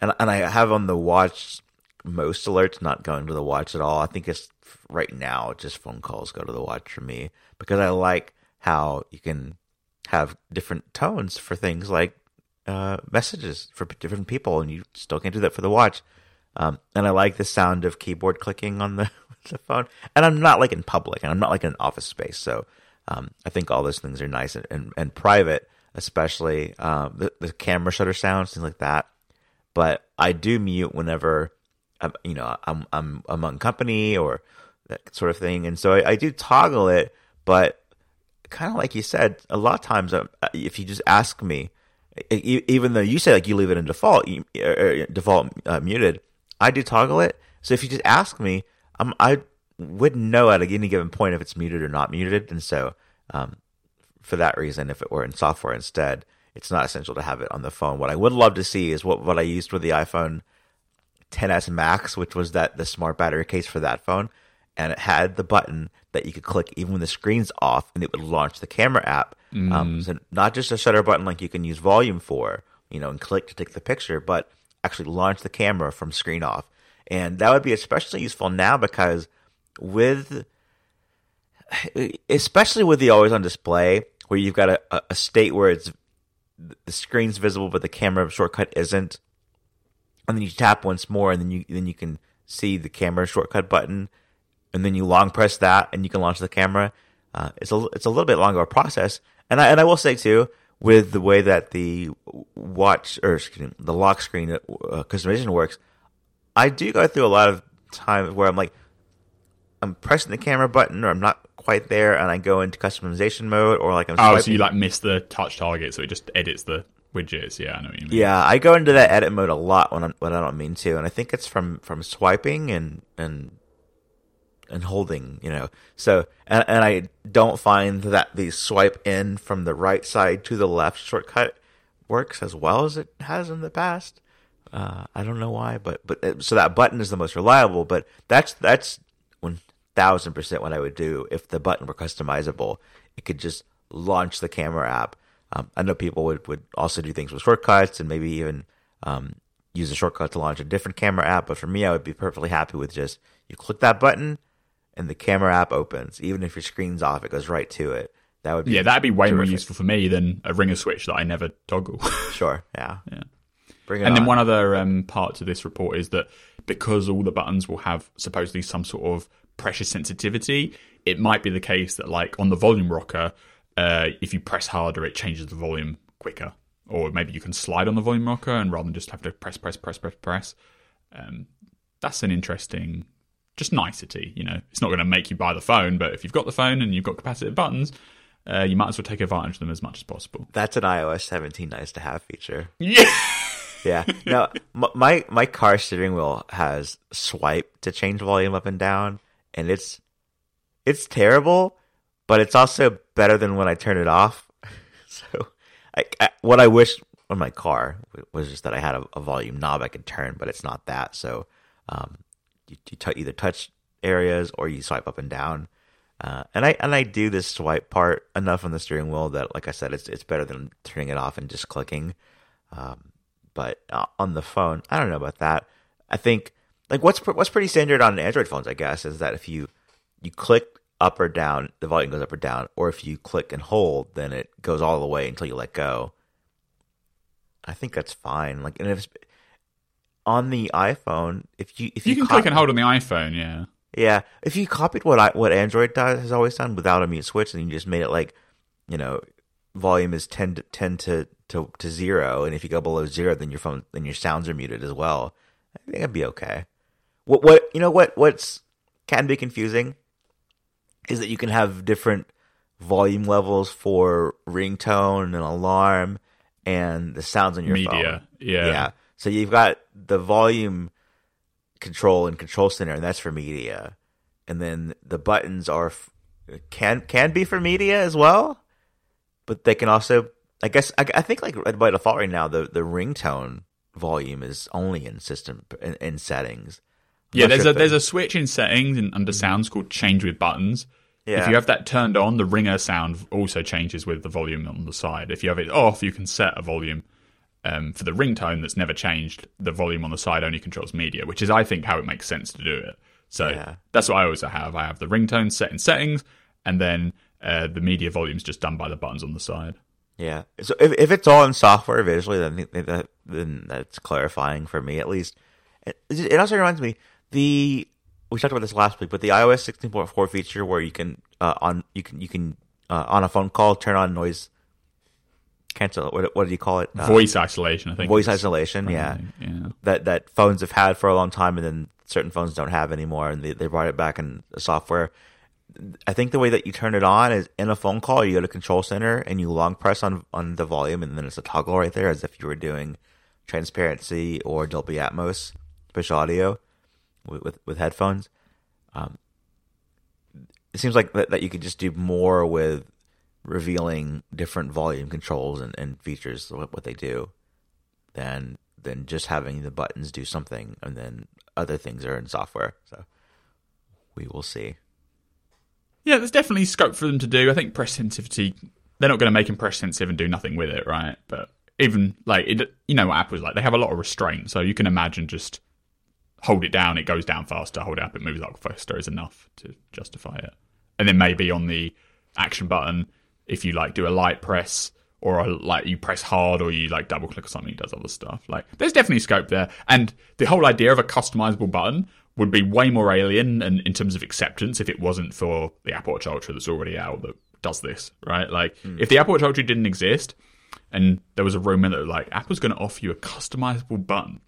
and and I have on the watch most alerts not going to the watch at all. I think it's right now just phone calls go to the watch for me because I like how you can have different tones for things like uh, messages for different people, and you still can't do that for the watch. Um, and I like the sound of keyboard clicking on the, <laughs> the phone. And I'm not like in public, and I'm not like in an office space, so um, I think all those things are nice and, and, and private especially um, the, the camera shutter sounds, things like that. But I do mute whenever, you know, I'm I'm among company or that sort of thing, and so I, I do toggle it. But kind of like you said, a lot of times, uh, if you just ask me, even though you say like you leave it in default, default uh, muted, I do toggle it. So if you just ask me, um, I wouldn't know at any given point if it's muted or not muted, and so um, for that reason if it were in software instead. It's not essential to have it on the phone. What I would love to see is what, what I used with the iPhone 10s Max, which was that the smart battery case for that phone, and it had the button that you could click even when the screen's off, and it would launch the camera app. Mm. Um, so not just a shutter button like you can use volume for, you know, and click to take the picture, but actually launch the camera from screen off. And that would be especially useful now because with especially with the always on display, where you've got a, a state where it's the screen's visible but the camera shortcut isn't, and then you tap once more and then you then you can see the camera shortcut button, and then you long press that and you can launch the camera. Uh, it's a it's a little bit longer process, and I and I will say too with the way that the watch or me, the lock screen uh, customization works, I do go through a lot of times where I'm like, I'm pressing the camera button or I'm not quite there, and I go into customization mode, or like I'm.
Oh, so you like miss the touch target, so it just edits the widgets. Yeah, I know what you mean.
Yeah, I go into that edit mode a lot when I, when I don't mean to, and I think it's from from swiping and and and holding, you know. So and and I don't find that the swipe in from the right side to the left shortcut works as well as it has in the past. Uh, I don't know why, but but uh, so that button is the most reliable. But that's that's thousand percent what I would do if the button were customizable. It could just launch the camera app. Um, I know people would, would also do things with shortcuts and maybe even um, use a shortcut to launch a different camera app. But for me, I would be perfectly happy with just you click that button and the camera app opens. Even if your screen's off, it goes right to it. That would be
yeah, that'd be way terrific. more useful for me than a ringer switch that I never toggle. <laughs>
sure, yeah,
yeah. Bring it and on. then one other um, part to this report is that because all the buttons will have supposedly some sort of pressure sensitivity, it might be the case that like on the volume rocker, uh, if you press harder, it changes the volume quicker. Or maybe you can slide on the volume rocker and rather than just have to press, press, press, press, press. Um, that's an interesting, just nicety. You know, it's not going to make you buy the phone, but if you've got the phone and you've got capacitive buttons, uh, you might as well take advantage of them as much as possible.
That's an iOS 17 nice to have feature.
Yeah. <laughs>
Yeah. No, my my car steering wheel has swipe to change volume up and down, and it's it's terrible, but it's also better than when I turn it off. <laughs> so, I, I, what I wish on my car was just that I had a, a volume knob I could turn, but it's not that. So, um, you, you t- either touch areas or you swipe up and down. Uh, and I and I do this swipe part enough on the steering wheel that, like I said, it's it's better than turning it off and just clicking. Um, but uh, on the phone, I don't know about that. I think like what's what's pretty standard on Android phones, I guess, is that if you you click up or down, the volume goes up or down, or if you click and hold, then it goes all the way until you let go. I think that's fine. Like, and if it's on the iPhone, if you if
You
you,
can
cop-
click and hold on the iPhone, yeah.
yeah, if you copied what I, what Android does has always done without a mute switch, and you just made it like, you know, volume is ten to ten to, to, to zero, and if you go below zero, then your phone then your sounds are muted as well. I think it'd be okay. What what you know what what's can be confusing is that you can have different volume levels for ringtone and alarm and the sounds on your phone.
Media, yeah.
Yeah. So you've got the volume control and control center, and that's for media. And then the buttons are can can be for media as well, but they can also. I guess I, I think like by default right now the the ringtone volume is only in system in, in settings.
Yeah, there's a
if
there's a switch in settings and under sounds called change with buttons. If you have that turned on, the ringer sound also changes with the volume on the side. If you have it off, you can set a volume um, for the ringtone that's never changed. The volume on the side only controls media, which is I think how it makes sense to do it. So
Yeah.
that's what I always have. I have the ringtone set in settings, and then uh, the media volume is just done by the buttons on the side.
Yeah. So if if it's all in software visually, then that then that's clarifying for me at least. It, it also reminds me the we talked about this last week, but the iOS sixteen point four feature where you can uh, on you can you can uh, on a phone call turn on noise cancel. What what do you call it? Uh,
Voice isolation, I think.
voice isolation. Yeah.
yeah.
That that phones have had for a long time, and then certain phones don't have anymore, and they they brought it back in the software. I think the way that you turn it on is in a phone call. You go to Control Center and you long press on on the volume, and then it's a toggle right there, as if you were doing transparency or Dolby Atmos spatial audio with with, with headphones. Um, it seems like that, that you could just do more with revealing different volume controls and, and features what, what they do than than just having the buttons do something and then other things are in software. So we will see.
Yeah, there's definitely scope for them to do. I think press sensitivity. They're not going to make them press sensitive and do nothing with it, right? But even like it, you know what Apple's like. They have a lot of restraint, so you can imagine just hold it down, it goes down faster. Hold it up, it moves up faster is enough to justify it. And then maybe on the action button, if you like do a light press or a, like you press hard or you like double click or something, it does other stuff. Like there's definitely scope there. And the whole idea of a customizable button would be way more alien and in terms of acceptance if it wasn't for the Apple Watch Ultra that's already out that does this, right? Like hmm. if the Apple Watch Ultra didn't exist and there was a rumor that like Apple's going to offer you a customizable button,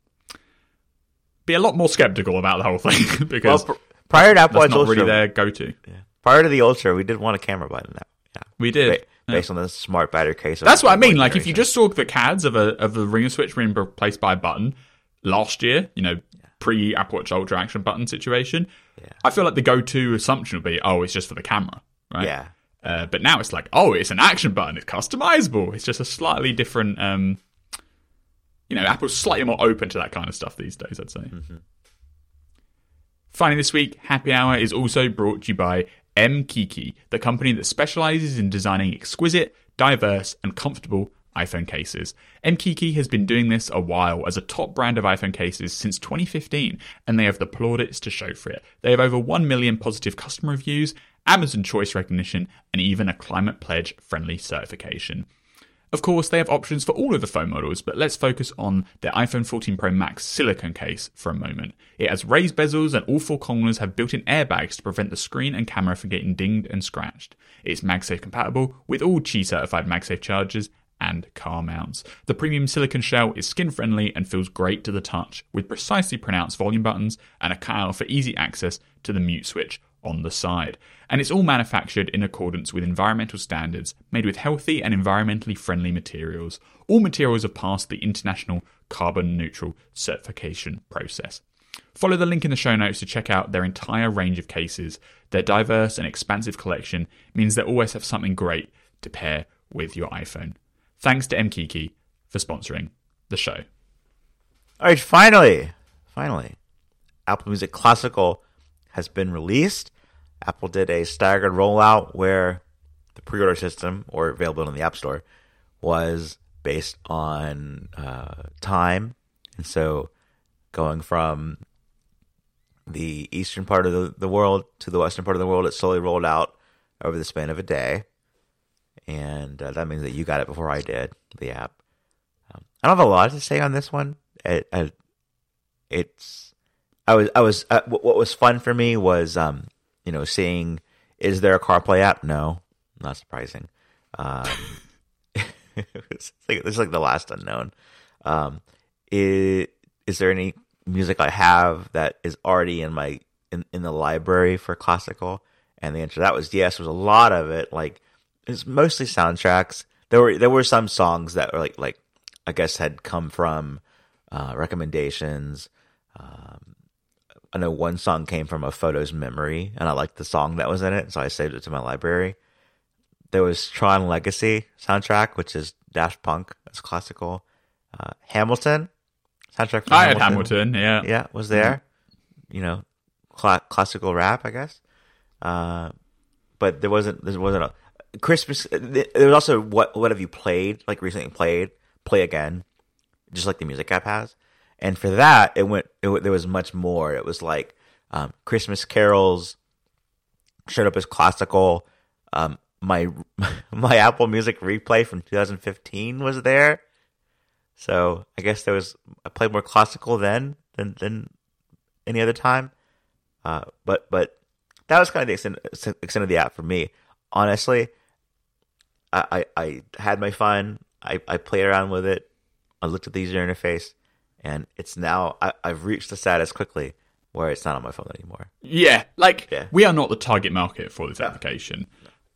be a lot more skeptical about the whole thing <laughs>
Well,
because
pr- prior to Apple
that's
Watch
not
Ultra,
really their go-to.
prior to the Ultra, we did want a camera button. Now, yeah,
We did.
Ba- based on the smart battery case.
That's what I mean. Like if you just saw the CADs of a of a ringer switch being replaced by a button last year, you know, pre Apple Watch Ultra action button situation, I feel like the go to assumption would be, oh, it's just for the camera, right?
yeah,
Uh, but now it's like, oh, it's an action button. It's customizable. It's just a slightly different. Um, you know, Apple's slightly more open to that kind of stuff these days. I'd say. Mm-hmm. Finally, this week, Happy Hour is also brought to you by Mkeke, the company that specializes in designing exquisite, diverse, and comfortable iPhone cases. Mkeke has been doing this a while as a top brand of iPhone cases since 2015, and they have the plaudits to show for it. They have over 1 million positive customer reviews, Amazon choice recognition, and even a climate pledge friendly certification. Of course, they have options for all of the phone models, but let's focus on their iPhone 14 Pro Max silicone case for a moment. It has raised bezels and all four corners have built-in airbags to prevent the screen and camera from getting dinged and scratched. It's MagSafe compatible with all Qi certified MagSafe chargers and car mounts. The premium silicone shell is skin friendly and feels great to the touch, with precisely pronounced volume buttons and a cutout for easy access to the mute switch on the side. And it's all manufactured in accordance with environmental standards, made with healthy and environmentally friendly materials. All materials have passed the International Carbon Neutral Certification process. Follow the link in the show notes to check out their entire range of cases. Their diverse and expansive collection means they always have something great to pair with your iPhone. Thanks to Mkeke for sponsoring the show.
All right, finally, finally, Apple Music Classical has been released. Apple did a staggered rollout where the pre-order system, or available in the App Store, was based on uh, time, and so going from the eastern part of the, the world to the western part of the world, it slowly rolled out over the span of a day, and uh, that means that you got it before I did the app. Um, I don't have a lot to say on this one. It, it it's I was I was uh, what was fun for me was um you know seeing is there a CarPlay app? No, not surprising. Um, <laughs> it's like like the last unknown. Um, is, is there any music I have that is already in my in, in the library for classical? And the answer to that was yes. There was a lot of it. Like it's mostly soundtracks. There were there were some songs that were like like I guess had come from uh, recommendations. Um, I know one song came from a photos memory, and I liked the song that was in it, so I saved it to my library. There was Tron Legacy soundtrack, which is Daft Punk. It's classical. Uh, Hamilton soundtrack.
I Hamilton. had Hamilton. Yeah,
yeah, was there. Mm-hmm. You know, cl- classical rap, I guess. Uh, but there wasn't. There wasn't a Christmas. There was also what. What have you played? Like recently played? Play again just like the music app has. And for that, it went. It, there was much more. It was like um, Christmas carols showed up as classical. Um, my <laughs> my Apple Music replay from 2015 was there. So I guess there was I played more classical then than than any other time. Uh, but but that was kind of the extent, extent of the app for me. Honestly, I, I, I had my fun. I, I played around with it. I looked at the user interface, and it's now I, have reached the status quickly where it's not on my phone anymore.
Yeah, like yeah. we are not the target market for this no. application.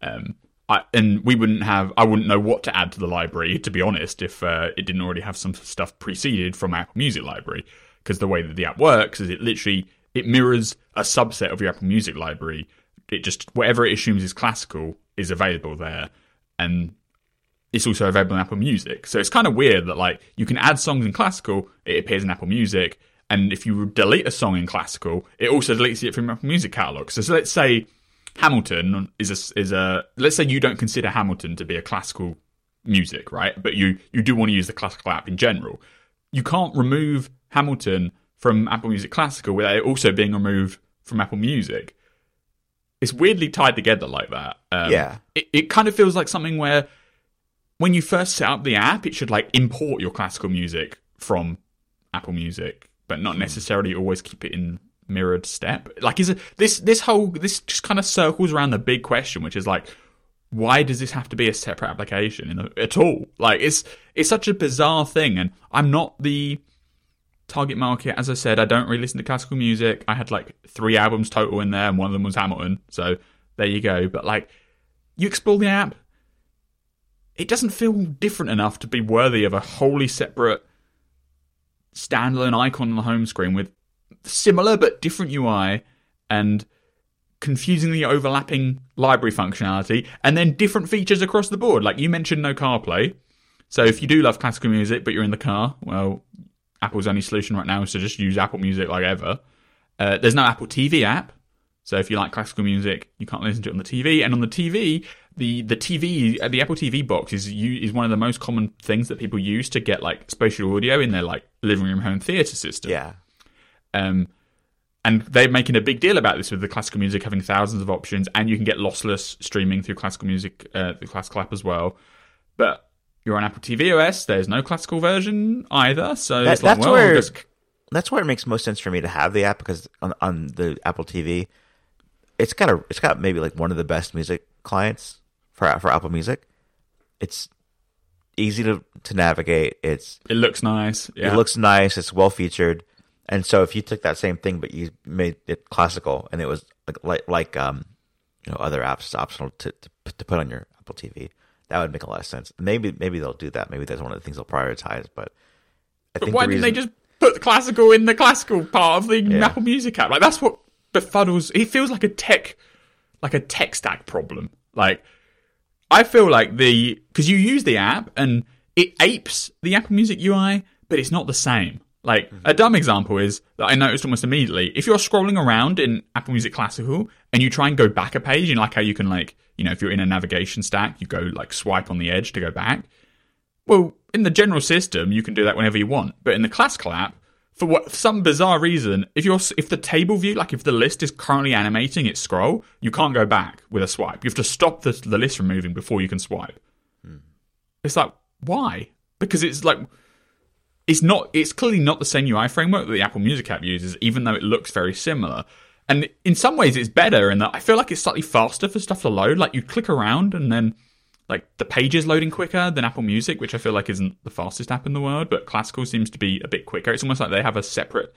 Um, I, and we wouldn't have. I wouldn't know what to add to the library, to be honest, if uh, it didn't already have some stuff preceded from Apple Music library. Because the way that the app works is it literally it mirrors a subset of your Apple Music library. It just whatever it assumes is classical is available there, and it's also available in Apple Music. So it's kind of weird that like you can add songs in classical, it appears in Apple Music, and if you delete a song in classical, it also deletes it from Apple Music catalog. So, so let's say Hamilton is a, is a let's say you don't consider Hamilton to be a classical music, right? But you you do want to use the classical app in general. You can't remove Hamilton from Apple Music Classical without it also being removed from Apple Music. It's weirdly tied together like that.
Um, yeah,
it, it kind of feels like something where when you first set up the app, it should like import your classical music from Apple Music, but not hmm. necessarily always keep it in mirrored step. Like, is it this this whole this just kind of circles around the big question, which is like, why does this have to be a separate application the, at all? Like, it's it's such a bizarre thing, and I'm not the target market. As I said, I don't really listen to classical music. I had like three albums total in there, and one of them was Hamilton. So there you go. But like, you explore the app, it doesn't feel different enough to be worthy of a wholly separate standalone icon on the home screen with similar but different UI and confusingly overlapping library functionality and then different features across the board. Like you mentioned no CarPlay. So if you do love classical music but you're in the car, well, Apple's only solution right now is to just use Apple Music like ever. Uh, there's no Apple TV app. So if you like classical music, you can't listen to it on the TV. And on the TV, the the TV uh, the Apple TV box is is one of the most common things that people use to get like spatial audio in their like living room home theater system.
Yeah.
Um, and they're making a big deal about this with the classical music having thousands of options, and you can get lossless streaming through classical music, uh, the classical app as well. But you're on Apple TV OS. There's no classical version either, so that,
that's
like, well,
where just... that's where it makes most sense for me to have the app because on, on the Apple TV, it's got a it's got maybe like one of the best music clients for for Apple Music. It's easy to to navigate. It's
it looks nice. Yeah.
It looks nice. It's well featured. And so if you took that same thing but you made it classical and it was like like, like um, you know, other apps optional to, to to put on your Apple TV. That would make a lot of sense. Maybe maybe they'll do that. Maybe that's one of the things they'll prioritize. But I
But
think
why
the
didn't they just put the classical in the classical part of the
Yeah.
Apple Music app? Like that's what befuddles. It feels like a tech, like a tech stack problem. Like I feel like the because you use the app and it apes the Apple Music UI, but it's not the same. Like
Mm-hmm.
a dumb example is that I noticed almost immediately. If you're scrolling around in Apple Music Classical and you try and go back a page, you know, like how you can like, you know, if you're in a navigation stack, you go like swipe on the edge to go back. Well, in the general system, you can do that whenever you want. But in the classical app, for what some bizarre reason, if you're if the table view, like if the list is currently animating its scroll, you can't go back with a swipe. You have to stop the the list from moving before you can swipe. Hmm. It's like why? Because it's like it's not. It's clearly not the same UI framework that the Apple Music app uses, even though it looks very similar. And in some ways, it's better in that I feel like it's slightly faster for stuff to load. Like you click around and then like the page is loading quicker than Apple Music, which I feel like isn't the fastest app in the world, but classical seems to be a bit quicker. It's almost like they have a separate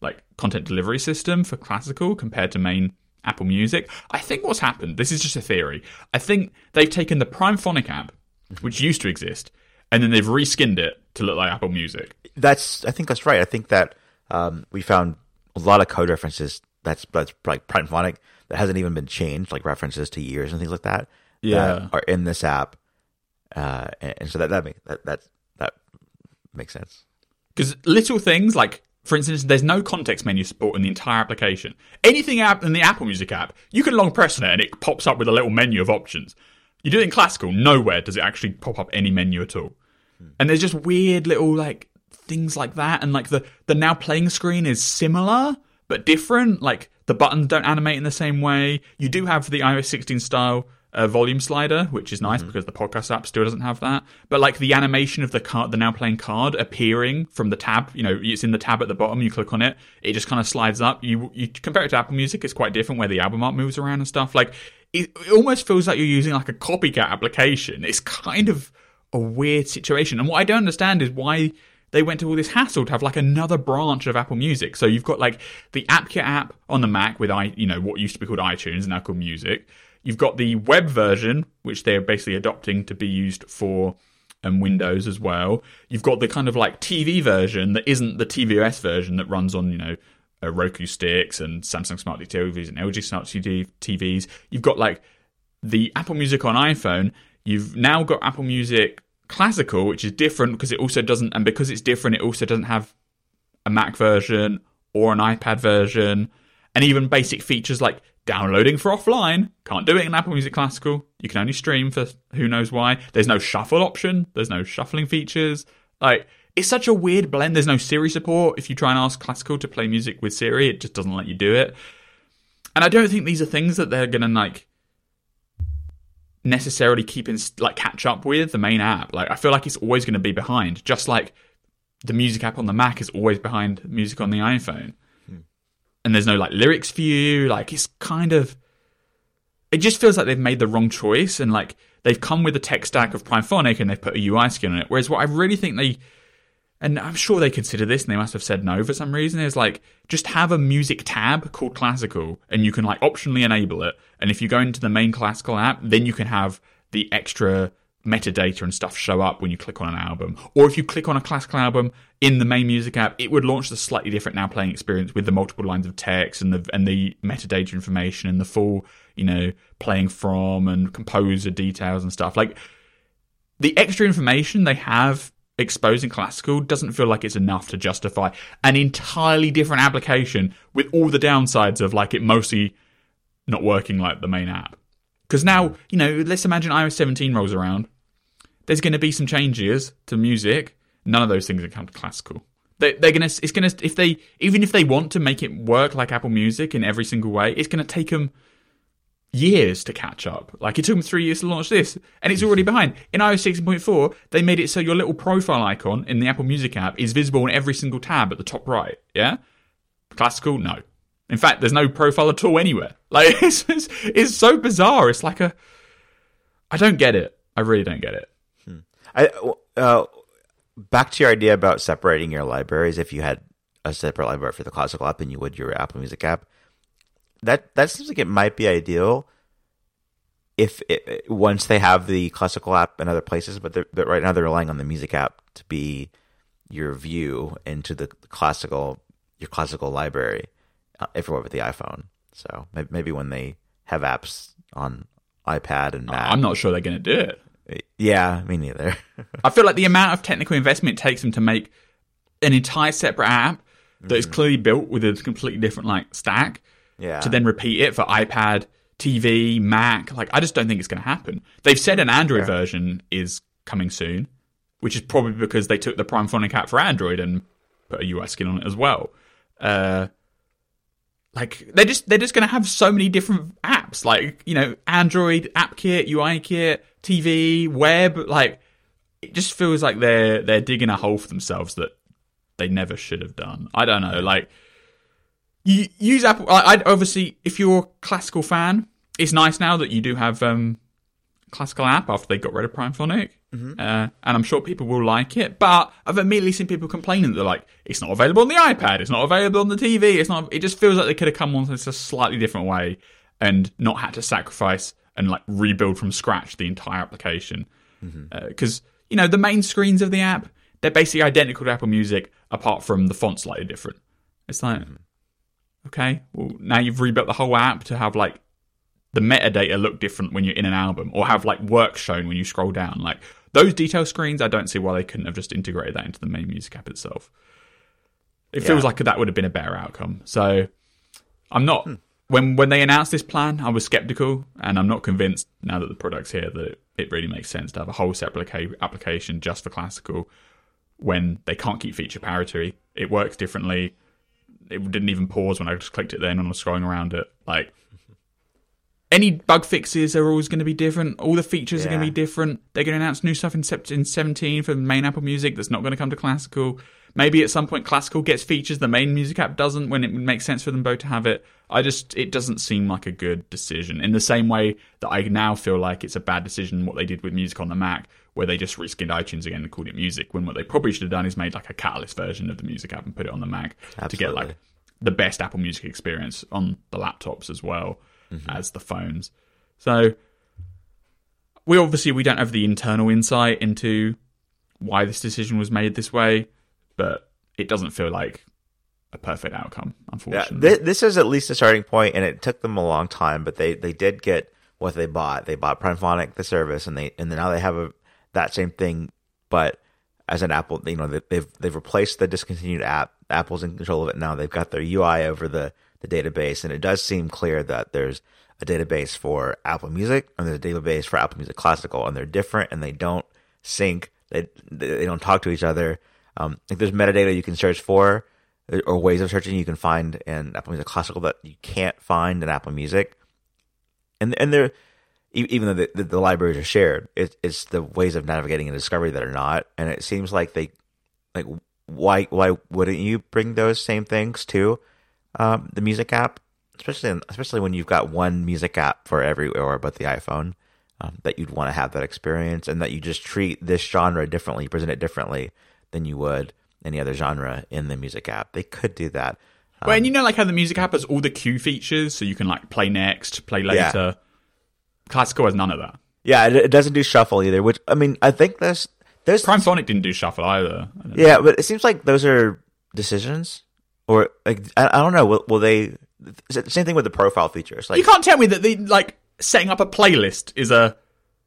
like content delivery system for classical compared to main Apple Music. I think what's happened, this is just a theory. I think they've taken the Primephonic app, which used to exist, and then they've reskinned it to look like Apple Music.
That's I think that's right. I think that um, we found a lot of code references that's that's like Primephonic that hasn't even been changed, like references to years and things like that.
Yeah.
that are in this app, uh, and, and so that that, make, that that that makes sense.
Because little things like, for instance, there's no context menu support in the entire application. Anything app in the Apple Music app, you can long press on it and it pops up with a little menu of options. You do it in classical, nowhere does it actually pop up any menu at all. And there's just weird little like things like that, and like the the now playing screen is similar but different. Like the buttons don't animate in the same way. You do have the iOS 16 style uh, volume slider, which is nice because the podcast app still doesn't have that. But like the animation of the card, the now playing card appearing from the tab, you know, it's in the tab at the bottom. You click on it, it just kind of slides up. You you compare it to Apple Music, it's quite different where the album art moves around and stuff. Like it, it almost feels like you're using like a copycat application. It's kind of a weird situation. And what I don't understand is why they went to all this hassle to have like another branch of Apple Music. So you've got like the AppKit app on the Mac with i, you know, what used to be called iTunes and now called Music. You've got the web version, which they're basically adopting to be used for um, Windows as well. You've got the kind of like TV version that isn't the tvOS version that runs on, you know, uh, Roku sticks and Samsung Smart TVs and LG Smart TVs. You've got like the Apple Music on iPhone. You've now got Apple Music Classical, which is different because it also doesn't, and because it's different, it also doesn't have a Mac version or an iPad version, and even basic features like downloading for offline. Can't do it in Apple Music Classical. You can only stream for who knows why. There's no shuffle option. There's no shuffling features. Like it's such a weird blend. There's no Siri support. If you try and ask Classical to play music with Siri, it just doesn't let you do it. And I don't think these are things that they're gonna like necessarily keep in like catch up with the main app. Like I feel like it's always going to be behind, just like the music app on the Mac is always behind music on the iPhone. And there's no like lyrics view. Like it's kind of, it just feels like they've made the wrong choice and like they've come with a tech stack of Primephonic and they've put a UI skin on it. Whereas what I really think they, and I'm sure they consider this and they must have said no for some reason, is like just have a music tab called classical and you can like optionally enable it. And if you go into the main classical app, then you can have the extra metadata and stuff show up when you click on an album. Or if you click on a classical album in the main music app, it would launch the slightly different now playing experience with the multiple lines of text and the and the metadata information and the full, you know, playing from and composer details and stuff. Like the extra information they have exposing classical doesn't feel like it's enough to justify an entirely different application with all the downsides of like it mostly not working like the main app. Because now, hmm. you know, let's imagine iOS 17 rolls around. There's going to be some changes to music. None of those things are come to classical. They, they're gonna. It's gonna. If they even if they want to make it work like Apple Music in every single way, it's gonna take them years to catch up. Like it took them three years to launch this, and it's already behind. In iOS 16.4, they made it so your little profile icon in the Apple Music app is visible in every single tab at the top right. Yeah, classical, no. In fact, there's no profile at all anywhere. <laughs> Like it's, it's, it's so bizarre. It's like a. I don't get it. I really don't get it.
I uh, back to your idea about separating your libraries. If you had a separate library for the classical app than you would your Apple Music app, that that seems like it might be ideal if it, once they have the classical app in other places, but but right now they're relying on the music app to be your view into the classical your classical library uh, everywhere with the iPhone. So maybe, maybe when they have apps on iPad and Mac,
I'm not sure they're going to do it.
Yeah, me neither. <laughs>
I feel like the amount of technical investment it takes them to make an entire separate app that is clearly built with a completely different like stack
yeah,
to then repeat it for iPad, TV, Mac. Like, I just don't think it's going to happen. They've said an Android
Yeah.
version is coming soon, which is probably because they took the Primephonic app for Android and put a UI skin on it as well. Uh, like they're just they're just going to have so many different apps, like you know, Android app kit, UI kit, TV, web. Like, it just feels like they're they're digging a hole for themselves that they never should have done. I don't know, like you use Apple. I, I'd obviously, if you're a classical fan, it's nice now that you do have um, classical app after they got rid of Primephonic, uh, and I'm sure people will like it. But I've immediately seen people complaining that they're like, it's not available on the iPad, it's not available on the TV, it's not. It just feels like they could have come on this a slightly different way and not had to sacrifice and like rebuild from scratch the entire application mm-hmm. uh, because you know the main screens of the app they're basically identical to Apple Music apart from the font slightly different. It's like mm-hmm. okay, well now you've rebuilt the whole app to have like the metadata look different when you're in an album or have like work shown when you scroll down. Like those detail screens, I don't see why they couldn't have just integrated that into the main music app itself. It feels like that would have been a better outcome. So I'm not
Hmm.
When when they announced this plan, I was skeptical, and I'm not convinced now that the product's here that it, it really makes sense to have a whole separate applica- application just for classical when they can't keep feature parity. It works differently. It didn't even pause when I just clicked it then and I was scrolling around it. Like any bug fixes are always going to be different. All the features are going to be different. They're going to announce new stuff in, in 17 for main Apple Music that's not going to come to classical. Maybe at some point classical gets features the main music app doesn't when it would make sense for them both to have it. I just it doesn't seem like a good decision. In the same way that I now feel like it's a bad decision what they did with music on the Mac, where they just reskinned iTunes again and called it music, when what they probably should have done is made like a catalyst version of the music app and put it on the Mac to get like the best Apple Music experience on the laptops as well mm-hmm. as the phones. So we obviously we don't have the internal insight into why this decision was made this way, but it doesn't feel like a perfect outcome,
Yeah,
unfortunately.
thi- this is at least a starting point, and it took them a long time, but they, they did get what they bought. They bought Primephonic, the service, and they and then now they have a that same thing, but as an Apple, you know, they- they've they've replaced the discontinued app. Apple's in control of it now. They've got their UI over the the database, and it does seem clear that there's a database for Apple Music and there's a database for Apple Music Classical, and they're different and they don't sync. They they don't talk to each other. Um, like there's metadata you can search for, or ways of searching you can find in Apple Music Classical that you can't find in Apple Music. And and they're e- even though the, the, the libraries are shared, it, it's the ways of navigating and discovery that are not. And it seems like they like why why wouldn't you bring those same things to um, the music app, especially in, especially when you've got one music app for everywhere but the iPhone. Um, that you'd want to have that experience, and that you just treat this genre differently, present it differently than you would any other genre in the music app. They could do that. Um,
Well, and you know, like how the music app has all the queue features, so you can like play next, play
Yeah.
later. Classical has none of that.
Yeah, it, it doesn't do shuffle either. Which I mean, I think there's there's
Primephonic didn't do shuffle either. Don't know.
yeah, but it seems like those are decisions, or like I, I don't know. Will, will they? Same thing with the profile features. Like
You can't tell me that the like setting up a playlist is a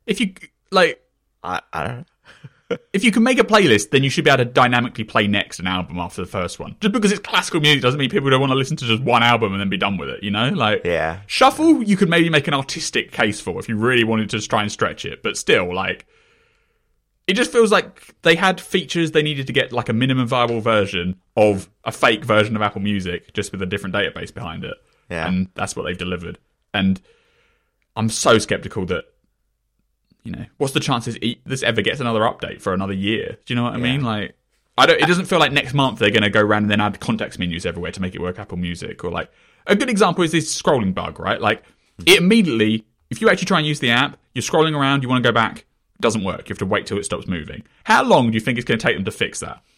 if you like
I, I don't know.
If you can make a playlist, then you should be able to dynamically play next an album after the first one. Just because it's classical music doesn't mean people don't want to listen to just one album and then be done with it. You know, like
Yeah,
shuffle, you could maybe make an artistic case for if you really wanted to try and stretch it, but still, like, it just feels like they had features they needed to get like a minimum viable version of a fake version of Apple Music, just with a different database behind it.
Yeah.
And that's what they've delivered. And I'm so skeptical that, you know, what's the chances this ever gets another update for another year? Do you know what I mean? Like, I don't. It doesn't feel like next month they're going to go around and then add context menus everywhere to make it work Apple Music or like a good example is this scrolling bug, right? Like mm-hmm. it immediately, if you actually try and use the app, you're scrolling around, you want to go back, it doesn't work. You have to wait till it stops moving. How long do you think it's going to take them to fix that? <laughs>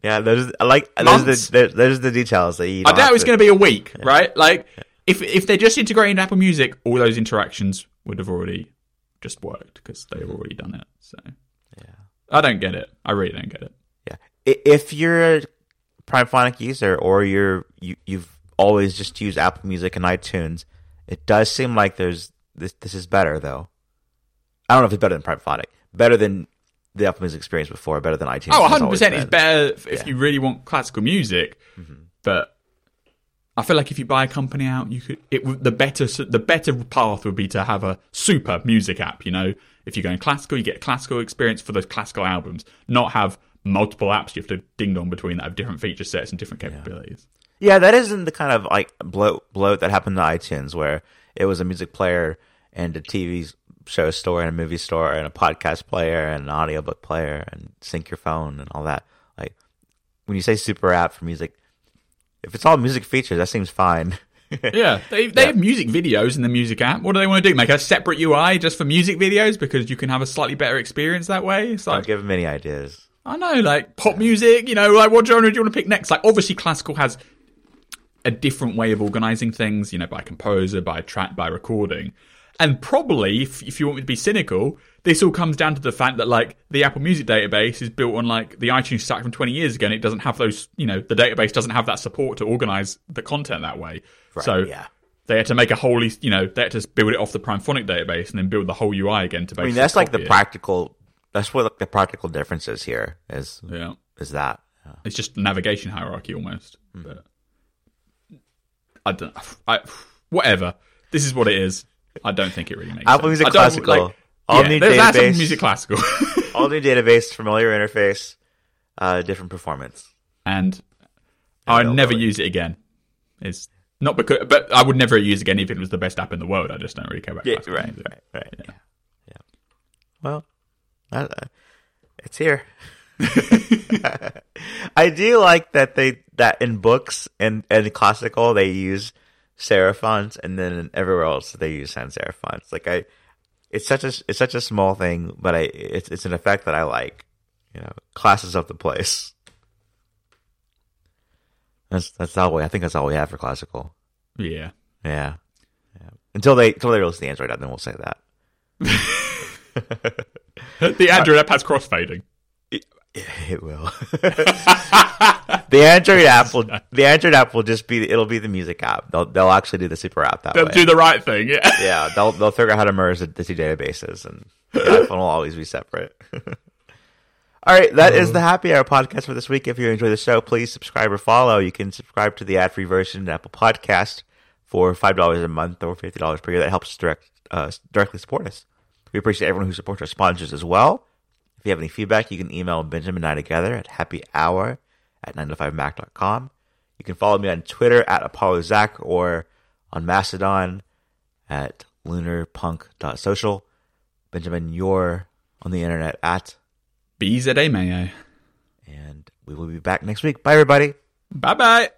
Yeah, there's like there's the there's the details that you.
I doubt it's going to be a week, right? Like if if they're just integrating Apple Music, all those interactions would have already just worked because they've already done it. So
Yeah.
I don't get it. I really don't get it.
Yeah, if you're a Primephonic user or you're you you've always just used Apple Music and iTunes, it does seem like there's this this is better though. I don't know if it's better than Primephonic, better than the Apple Music experience before, better than iTunes.
Oh, 100 percent is better if,
Yeah. Mm-hmm.
you really want classical music. But I feel like if you buy a company out, you could it the better the better path would be to have a super music app. You know, if you're going classical, you get a classical experience for those classical albums, not have multiple apps you have to ding dong between that have different feature sets and different capabilities.
Yeah, that isn't the kind of like bloat bloat that happened to iTunes where it was a music player and a TV show store and a movie store and a podcast player and an audiobook player and sync your phone and all that. Like when you say super app for music, if it's all music features, that seems fine. <laughs>
Yeah, they they have music videos in the music app. What do they want to do? Make a separate UI just for music videos because you can have a slightly better experience that way. It's
Don't
like
give them any ideas.
I know, like pop music, you know, like what genre do you want to pick next? Like obviously classical has a different way of organizing things, you know, by composer, by track, by recording. And probably, if, if you want me to be cynical, this all comes down to the fact that like the Apple Music database is built on like the iTunes stack from 20 years ago, and it doesn't have those, you know, the database doesn't have that support to organize the content that way. so
yeah.
they had to make a wholly, you know, they had to build it off the Primephonic database and then build the whole UI again to
I
basically.
mean, that's like the
it.
practical. That's what like, the practical difference is here. Is
Yeah.
is that? Yeah.
It's just navigation hierarchy almost.
Hmm.
But I don't. I, whatever. This is what it is. I don't think it really makes
Apple
sense.
Music Classical.
Like,
All
yeah,
new
there's
database.
Music Classical, <laughs>
All new database, familiar interface, uh, different performance.
and I'd never use it again. It's not because, but I would never use it again if it was the best app in the world. I just don't really care about
Yeah, right,
music.
right, right. Yeah, yeah. Well, uh, uh, it's here. <laughs> <laughs> I do like that they that in books and and classical they use serif fonts, and then everywhere else they use sans serif fonts. Like I, it's such a it's such a small thing, but I it's it's an effect that I like. You know, classes of the place. That's that's all we. I think that's all we have for classical.
Yeah.
Yeah. yeah. Until they until they release the Android app, then we'll say that. <laughs>
The Android app has crossfading. <laughs>
It will. <laughs> the Android app will the Android app will just be it'll be the music app. They'll they'll actually do the super app that
They'll
way.
do the right thing. Yeah. <laughs>
yeah, they'll they'll figure out how to merge the, the two databases, and the iPhone will always be separate. All right, that is the Happy Hour podcast for this week. If you enjoy the show, please subscribe or follow. You can subscribe to the ad-free version in Apple Podcast for five dollars a month or fifty dollars per year. That helps direct uh, directly support us. We appreciate everyone who supports our sponsors as well. If you have any feedback, you can email Benjamin and I together at happyhour at 9to5mac.com. You can follow me on Twitter at ApolloZac or on Mastodon at lunarpunk.social. Benjamin, you're on the internet at,
BZA Mayo.
and we will be back next week. Bye, everybody.
Bye bye.